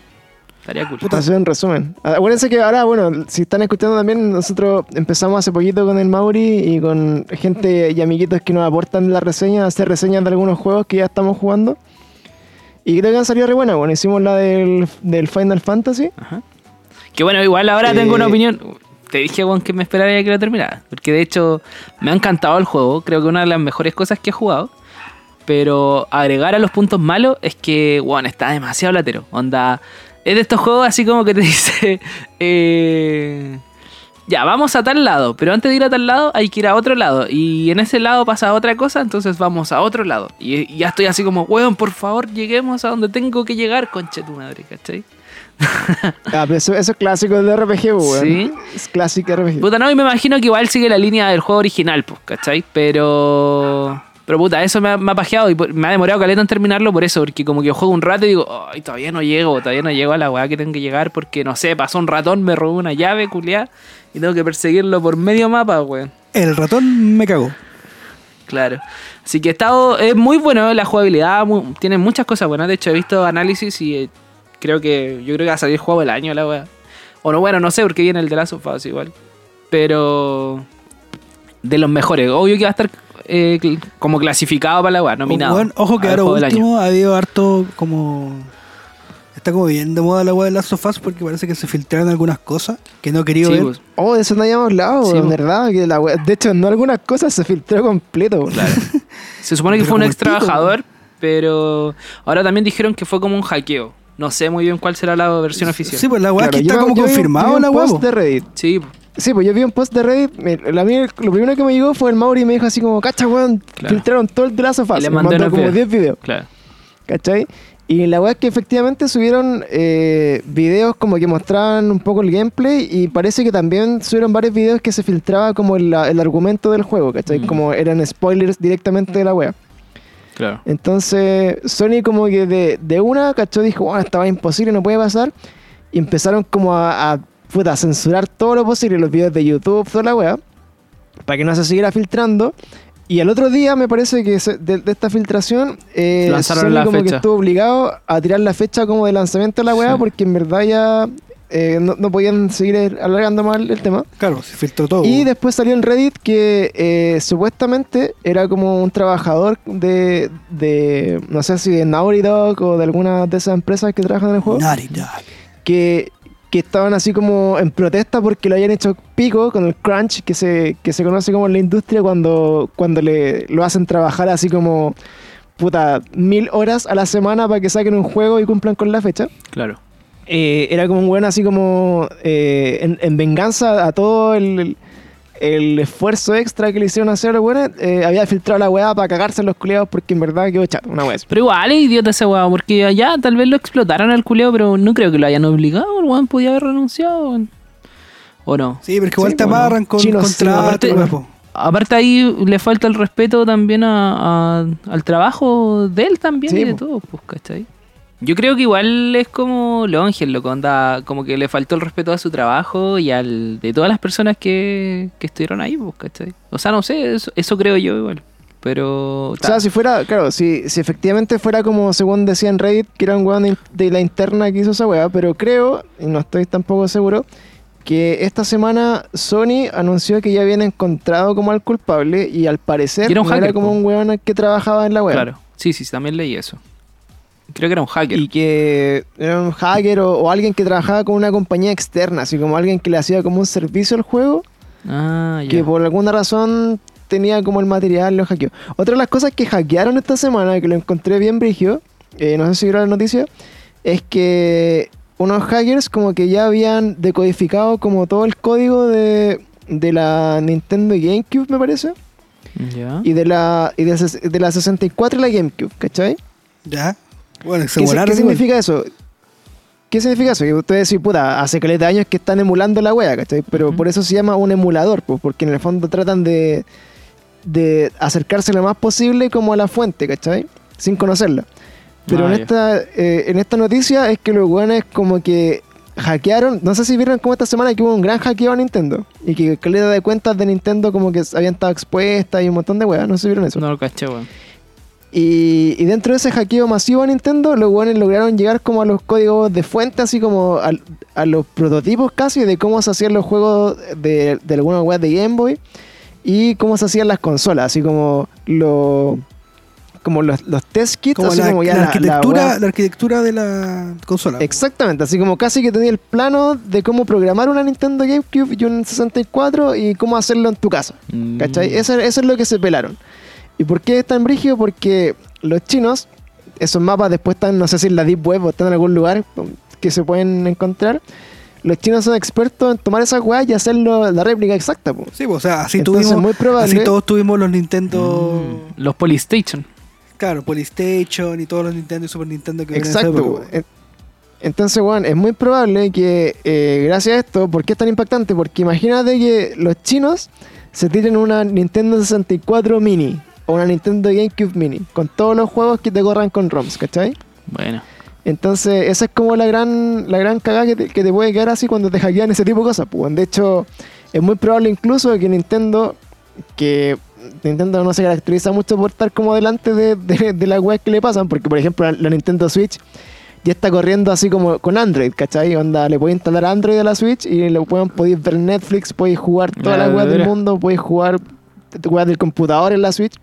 Estaría cool. Puta, un resumen. Acuérdense que ahora, bueno, si están escuchando también, nosotros empezamos hace poquito con el Mauri y con gente y amiguitos que nos aportan la reseña, hacer reseñas de algunos juegos que ya estamos jugando. Y creo que han salido re buenas. Bueno, hicimos la del, del Final Fantasy. Ajá. Que bueno, igual ahora Eh, tengo una opinión. Te dije, Juan, que me esperaría que lo terminara. Porque de hecho, me ha encantado el juego. Creo que una de las mejores cosas que he jugado. Pero agregar a los puntos malos es que, bueno, está demasiado latero. Onda, es de estos juegos así como que te dice, eh, ya, vamos a tal lado. Pero antes de ir a tal lado, hay que ir a otro lado. Y en ese lado pasa otra cosa, entonces vamos a otro lado. Y, y ya estoy así como, weón, por favor, lleguemos a donde tengo que llegar, conche tu madre, ¿cachai? Ah, pero eso, eso es clásico del RPG, weón. Sí. Es clásico RPG. Puta, no, y me imagino que igual sigue la línea del juego original, pues, ¿cachai? Pero. Pero puta, eso me ha, me ha pajeado y me ha demorado caleta en terminarlo por eso, porque como que yo juego un rato y digo, ay, todavía no llego, todavía no llego a la weá que tengo que llegar porque, no sé, pasó un ratón, me robó una llave, culiá, y tengo que perseguirlo por medio mapa, weón. El ratón me cagó. Claro. Así que he estado, es muy bueno la jugabilidad, mu- tiene muchas cosas buenas. De hecho, he visto análisis y eh, creo que yo creo que va a salir juego del año la wea. O no, bueno, no sé, porque viene el de Last of Us igual. Pero de los mejores. Obvio que va a estar eh, como clasificado para la wea, nominado. Ojo que ahora último ha habido harto como. Está como bien de moda la weá de Last of Us porque parece que se filtraron algunas cosas que no quería Sí, ver. pues, Oh, de eso no habíamos hablado, Sí, po. ¿verdad? Que la wea- de hecho, no algunas cosas se filtró completo. claro. Se supone que Pero fue un ex pico, trabajador, pero ahora también dijeron que fue como un hackeo. No sé muy bien cuál será la versión oficial. Sí, pues la weá Claro, que está como yo confirmado la weá. de Reddit. Sí, Sí, pues yo vi un post de Reddit. me- la mía- lo primero que me llegó fue el Mauri y me dijo así como, cacha, weón, Claro. filtraron todo el de Last of Us". Y le mandó mandó como videos. 10 videos, claro. ¿cachai? Y la weá es que efectivamente subieron eh, videos como que mostraban un poco el gameplay y parece que también subieron varios videos que se filtraba como el, el argumento del juego, ¿cachai? Mm. Como eran spoilers directamente de la weá. Claro. Entonces, Sony como que de, de una, cachó, dijo, bueno, estaba imposible, no puede pasar. Y empezaron como a, a, puta, a censurar todo lo posible, los videos de YouTube, toda la weá, para que no se siguiera filtrando. Y al otro día, me parece que se- de, de esta filtración, eh, Lanzaron Sony la como que fecha. estuvo obligado a tirar la fecha como de lanzamiento de la weá, Sí. porque en verdad ya eh, no, no podían seguir alargando más el, el tema. Claro, se filtró todo. Y después salió en Reddit que eh, supuestamente era como un trabajador de, de, no sé si de Naughty Dog o de alguna de esas empresas que trabajan en el juego, Naughty Dog. que, que estaban así como en protesta porque lo habían hecho pico con el crunch que se, que se conoce como en la industria cuando, cuando le, lo hacen trabajar así como puta mil horas a la semana para que saquen un juego y cumplan con la fecha. Claro. Eh, era como un weón así como eh, en, en venganza a todo el, el- esfuerzo extra que le hicieron hacer a los weones, eh, había filtrado la weá para cagarse en los culiados porque en verdad quedó chato, una weá. Pero igual es idiota ese weón, porque allá tal vez lo explotaron al culeo, pero no creo que lo hayan obligado. El weón podía haber renunciado. weón. ¿O no? Sí, pero es que igual Sí, te bueno, amarran con sí, contrato, aparte- weá, ahí le falta el respeto también a, a- al trabajo de él también Sí, y de po. todo, pues, ¿cachai? Yo creo que igual es como Longel, loco, onda, como que le faltó el respeto a su trabajo y al de todas las personas que, que estuvieron ahí, pues, ¿cachai? O sea, no sé, eso, eso creo yo igual. Pero... O sea, si fuera, claro, si, si efectivamente fuera como según decía en Reddit, que era un weón de, de la interna que hizo esa weá, pero creo, y no estoy tampoco seguro, que esta semana Sony anunció que ya habían encontrado como al culpable y al parecer Y era un no era hacker, como po. un weón que trabajaba en la weá. Claro, sí, sí, también leí eso. Creo que era un hacker. Y que era un hacker o, o alguien que trabajaba con una compañía externa, así como alguien que le hacía como un servicio al juego, Ah, ya. que por alguna razón tenía como el material, lo hackeó. Otra de las cosas que hackearon esta semana, que lo encontré bien brigio, eh, no sé si vieron la noticia, es que unos hackers como que ya habían decodificado como todo el código de, de la Nintendo GameCube, me parece, Ya. y de la, y de, de la 64 y la GameCube, ¿cachai? Ya. Bueno, se ¿Qué, volaron qué significa eso? ¿Qué significa eso? Que ustedes decís, puta, hace caleta de años que están emulando la wea, ¿cachai? Pero por eso se llama un emulador, pues, porque en el fondo tratan de, de acercarse lo más posible como a la fuente, ¿cachai? Sin conocerla. Pero Ah, en, ya. esta, eh, en esta noticia es que los weones como que hackearon, no sé si vieron como esta semana que hubo un gran hackeo a Nintendo y que calidad de cuentas de Nintendo como que habían estado expuestas y un montón de weas, no sé si vieron eso. No lo caché, weón. Y, y dentro de ese hackeo masivo a Nintendo, los weones lograron llegar como a los códigos de fuente, así como a, los prototipos casi de cómo se hacían los juegos de, de algunas weas de Game Boy y cómo se hacían las consolas, así como lo, como los, los test kits, Como así la, como ya la arquitectura, wea- la arquitectura de la consola. Exactamente, así como casi que tenía el plano de cómo programar una Nintendo GameCube y un 64 y cómo hacerlo en tu casa. Mm. ¿Cachai? Eso, eso es lo que se pelaron. ¿Y por qué es tan brígido? Porque los chinos, esos mapas después están, no sé si en la Deep Web o están en algún lugar que se pueden encontrar. Los chinos son expertos en tomar esas weas y hacerlo la réplica exacta. po. Sí, pues, o sea, así Entonces, tuvimos. muy probable- Así todos tuvimos los Nintendo. Mm. Los Polystation. Claro, Polystation y todos los Nintendo y Super Nintendo que Exacto. En- Entonces, bueno, es muy probable que eh, gracias a esto, ¿por qué es tan impactante? Porque imagínate que los chinos se tiren una Nintendo 64 mini o una Nintendo GameCube mini con todos los juegos que te corran con ROMs, ¿cachai? Bueno. Entonces, esa es como la gran, la gran cagada que te, que te puede quedar así cuando te hackean ese tipo de cosas. Pues. De hecho, es muy probable incluso que Nintendo, que Nintendo no se caracteriza mucho por estar como delante de, de, de las weas que le pasan, porque por ejemplo la, la Nintendo Switch ya está corriendo así como con Android, ¿cachai? Onda, le puedes instalar Android a la Switch y le pueden, podéis ver Netflix, podéis jugar todas La las weas del mundo, podéis jugar weas del computador en la Switch.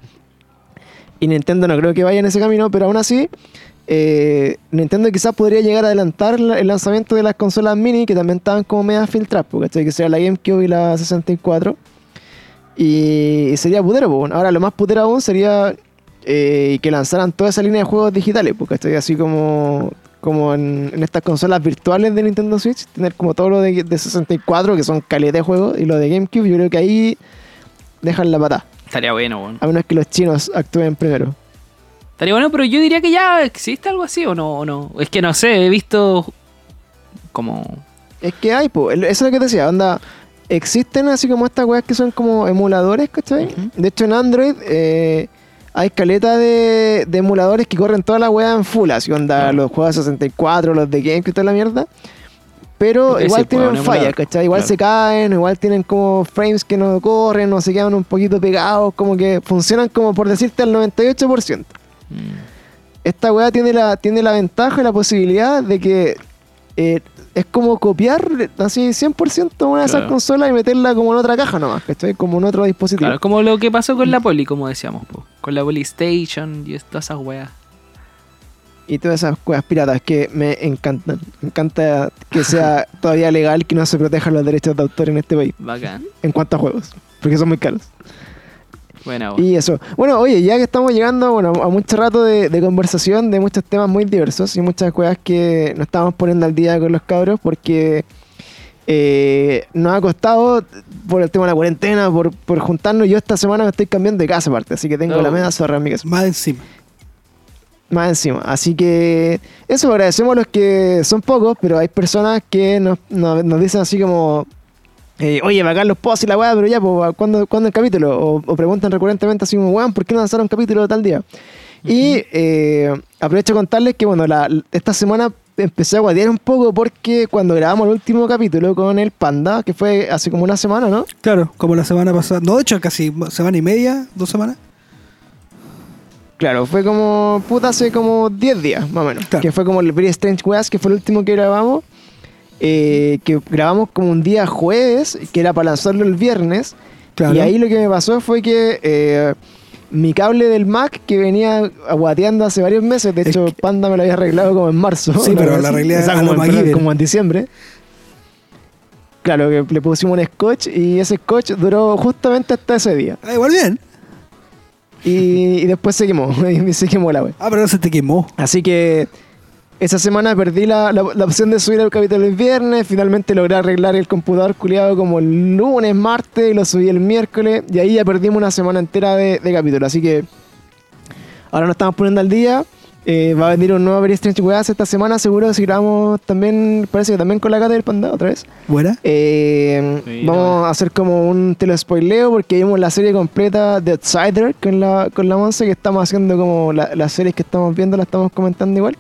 Y Nintendo no creo que vaya en ese camino, pero aún así, eh, Nintendo quizás podría llegar a adelantar la- el lanzamiento de las consolas mini que también estaban como medias filtradas, po, ¿cachai? Que sea la GameCube y la 64. Y, sería putero. Ahora lo más putero aún sería eh, que lanzaran toda esa línea de juegos digitales, porque estoy así como, como en, en estas consolas virtuales de Nintendo Switch, tener como todo lo de, de 64, que son calidad de juegos, y lo de GameCube, yo creo que ahí dejan la patada. Estaría bueno, weón. A menos que los chinos actúen primero. Estaría bueno, pero yo diría que ya existe algo así o no, o no. Es que no sé, he visto como... Es que hay, po. el- Eso es lo que te decía, onda. Existen así como estas weas que son como emuladores, ¿cachai? Ujú. De hecho, en Android eh, hay caleta de, de emuladores que corren toda la wea en full, así onda, los juegos de 64, los de GameCube y toda la mierda. Pero igual sí, pues, tienen un fallas. ¿cachai? Igual Claro. se caen, igual tienen como frames que no corren, o se quedan un poquito pegados, como que funcionan como por decirte al 98%. mm, esta weá tiene la, tiene la ventaja y la posibilidad de que eh, es como copiar así 100% una de esas consolas y meterla como en otra caja nomás, ¿cachai? Como en otro dispositivo. Claro, como lo que pasó con la Poli, como decíamos, po. con la Polystation y todas esas weas. Y todas esas weas piratas que me encantan. Me encanta que sea todavía legal que no se protejan los derechos de autor en este país Bacán. en cuanto a juegos, porque son muy caros. Buena, weón. Y eso. Bueno, oye, ya que estamos llegando bueno, a mucho rato de, de conversación de muchos temas muy diversos y muchas cosas que nos estamos poniendo al día con los cabros porque eh, nos ha costado por el tema de la cuarentena, por, por juntarnos. Yo esta semana me estoy cambiando de casa aparte, así que tengo Oh. la media zorra en mi casa. Más encima. Más encima. Así que eso, agradecemos a los que son pocos, pero hay personas que nos, nos, nos dicen así como, eh, oye, bacán los posts y la weá, pero ya, pues, ¿cuándo, ¿cuándo el capítulo? O, o preguntan recurrentemente así como, weón, ¿por qué no lanzaron un capítulo tal día? Y eh, aprovecho a contarles que, bueno, la, esta semana empecé a guatear un poco porque cuando grabamos el último capítulo con el Panda, que fue hace como una semana, ¿no? Claro, como la semana pasada. No, de hecho, casi semana y media, dos semanas. Claro, fue como, puta, hace como 10 días, más o menos. Claro. Que fue como el Very Strange West, que fue el último que grabamos. eh, que grabamos como un día jueves, que era para lanzarlo el viernes. Claro. Y ahí lo que me pasó fue que eh, mi cable del Mac, que venía aguateando hace varios meses, de Es hecho, que- Panda me lo había arreglado como en marzo. Sí, pero la arreglé O sea, en, como en diciembre. Claro, que le pusimos un scotch y ese scotch duró justamente hasta ese día. Ah, igual bien. Y, y después se quemó, y se quemó la web. Ah, pero no se te quemó. Así que esa semana perdí la, la- la opción de subir el capítulo el viernes. Finalmente logré arreglar el computador culiado como el lunes, martes, y lo subí el miércoles. Y ahí ya perdimos una semana entera de, de capítulo. Así que ahora nos estamos poniendo al día. Eh, va a venir un nuevo Very Strange Weas esta semana. Seguro si grabamos también, parece que también con la gata del panda otra vez. Buena. Eh, Sí, vamos bueno. a hacer como un telespoileo porque vimos la serie completa de Outsider con la, con la Monse que estamos haciendo como la- las series que estamos viendo, las estamos comentando igual.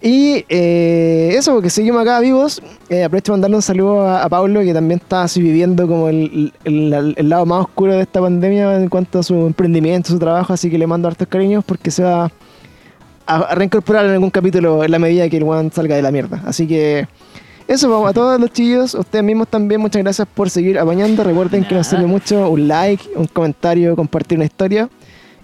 Y eh, eso, porque seguimos acá vivos. Eh, aprovecho para mandarle un saludo a, a Pablo, que también está así viviendo como el, el- el- el lado más oscuro de esta pandemia en cuanto a su emprendimiento, su trabajo. Así que le mando hartos cariños porque se va a, a reincorporar en algún capítulo en la medida que el one salga de la mierda. Así que eso, vamos a todos los chillos, ustedes mismos también, muchas gracias por seguir apañando. Recuerden que nos sirve mucho un like, un comentario, compartir una historia.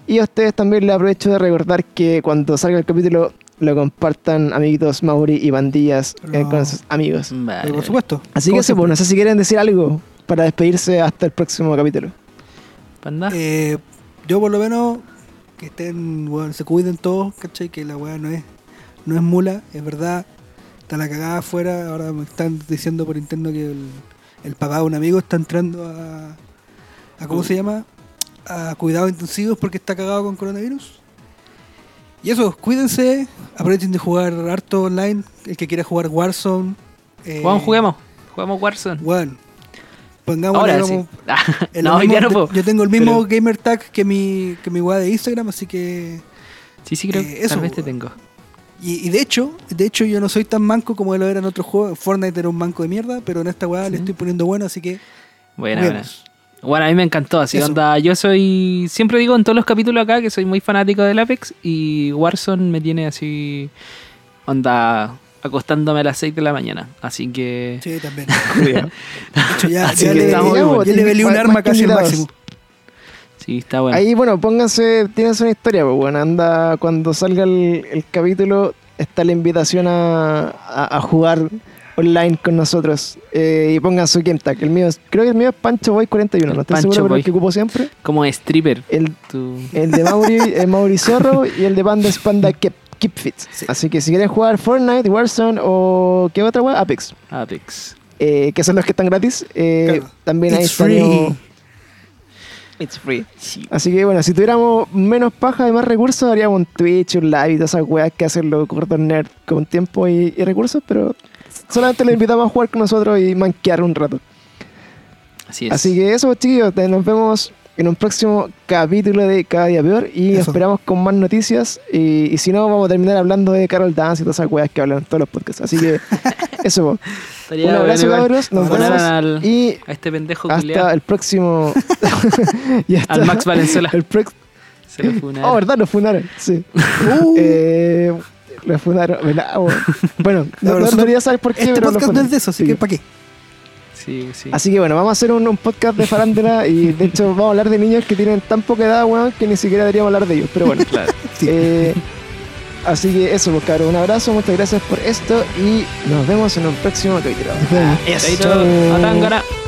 Y a ustedes también les aprovecho de recordar que cuando salga el capítulo lo compartan amiguitos Mauri y bandillas eh, No. con sus amigos. Vale. Por supuesto. Así que eso, pues, no sé si quieren decir algo para despedirse hasta el próximo capítulo. Panda. Eh, yo por lo menos que estén, weón, se cuiden todos, ¿cachai? Que la weá no es, no es mula, es verdad. Está la cagada afuera, ahora me están diciendo por interno que el, el papá de un amigo está entrando a, a ¿cómo se llama? A cuidados intensivos porque está cagado con coronavirus. Y eso, cuídense, aprovechen de jugar harto online, el que quiera jugar Warzone. Eh, Juan, juguemos. Jugamos Warzone. Weón, pongámosle Ahora sí. en no, mismo- no puedo. Yo tengo el mismo Pero- gamer tag que mi, que mi weá de Instagram, así que. Sí, sí, creo Eh, que eso, tal vez te tengo. Y, y de hecho, de hecho yo no soy tan manco como lo era en otros juegos. Fortnite era un manco de mierda, pero en esta weá le estoy poniendo bueno, así que. Buena, buena. Bueno, a mí me encantó, así Eso. onda, yo soy, siempre digo en todos los capítulos acá que soy muy fanático del Apex y Warzone me tiene así, onda, acostándome a las 6 de la mañana, así que... Sí, también. De hecho, ya, Así ya que le, estamos ya, igual. ya le velé un arma casi al máximo. Sí, está bueno. Ahí, bueno, pónganse, tienes una historia, pues bueno, anda, cuando salga el, el capítulo, está la invitación a, a- a jugar online con nosotros. Eh, y pongan su game tag. El mío es, creo que el mío es Pancho Boy 41, no estoy Pancho seguro, pero Boy. el que ocupo siempre. Como stripper. El, el de Mauri, el Mauri Zorro y el de Panda es Panda Keep, Keep Fit. Sí. Así que si quieren jugar Fortnite, Warzone o qué otra wea, Apex. Apex. eh, que son los que están gratis. eh, Claro. También It's free. It's free. Sí. Así que bueno, si tuviéramos menos paja y más recursos, haríamos un Twitch, un live y todas esas weas que hacen los gordos nerd con tiempo y, y recursos, pero solamente les invitamos a jugar con nosotros y manquear un rato. Así es. Así que eso, chiquillos, te- nos vemos en un próximo capítulo de Cada Día Peor y Eso. esperamos con más noticias. Y, y si no, vamos a terminar hablando de Carol Dance y todas esas weas que hablan en todos los podcasts. Así que eso. Estaría un abrazo, bueno cabros. Nos vemos. al- Y a este pendejo hasta culiao. el próximo. y hasta Al Max Valenzuela. El Se lo funaron. Oh, ¿verdad? Lo funaron, sí. Uh, Eh, lo funaron. ¿verdad? Bueno, no, no, no saber por qué, este podcast no es de eso, así Sí. que ¿para qué? Sí, sí. Así que bueno, vamos a hacer un, un podcast de farándula y de hecho vamos a hablar de niños que tienen tan poca edad, weón, que ni siquiera deberíamos hablar de ellos. Pero bueno. Claro. Sí. Eh, así que eso, pues cabrón, un abrazo, muchas gracias por esto y nos vemos en un próximo capítulo. Eso.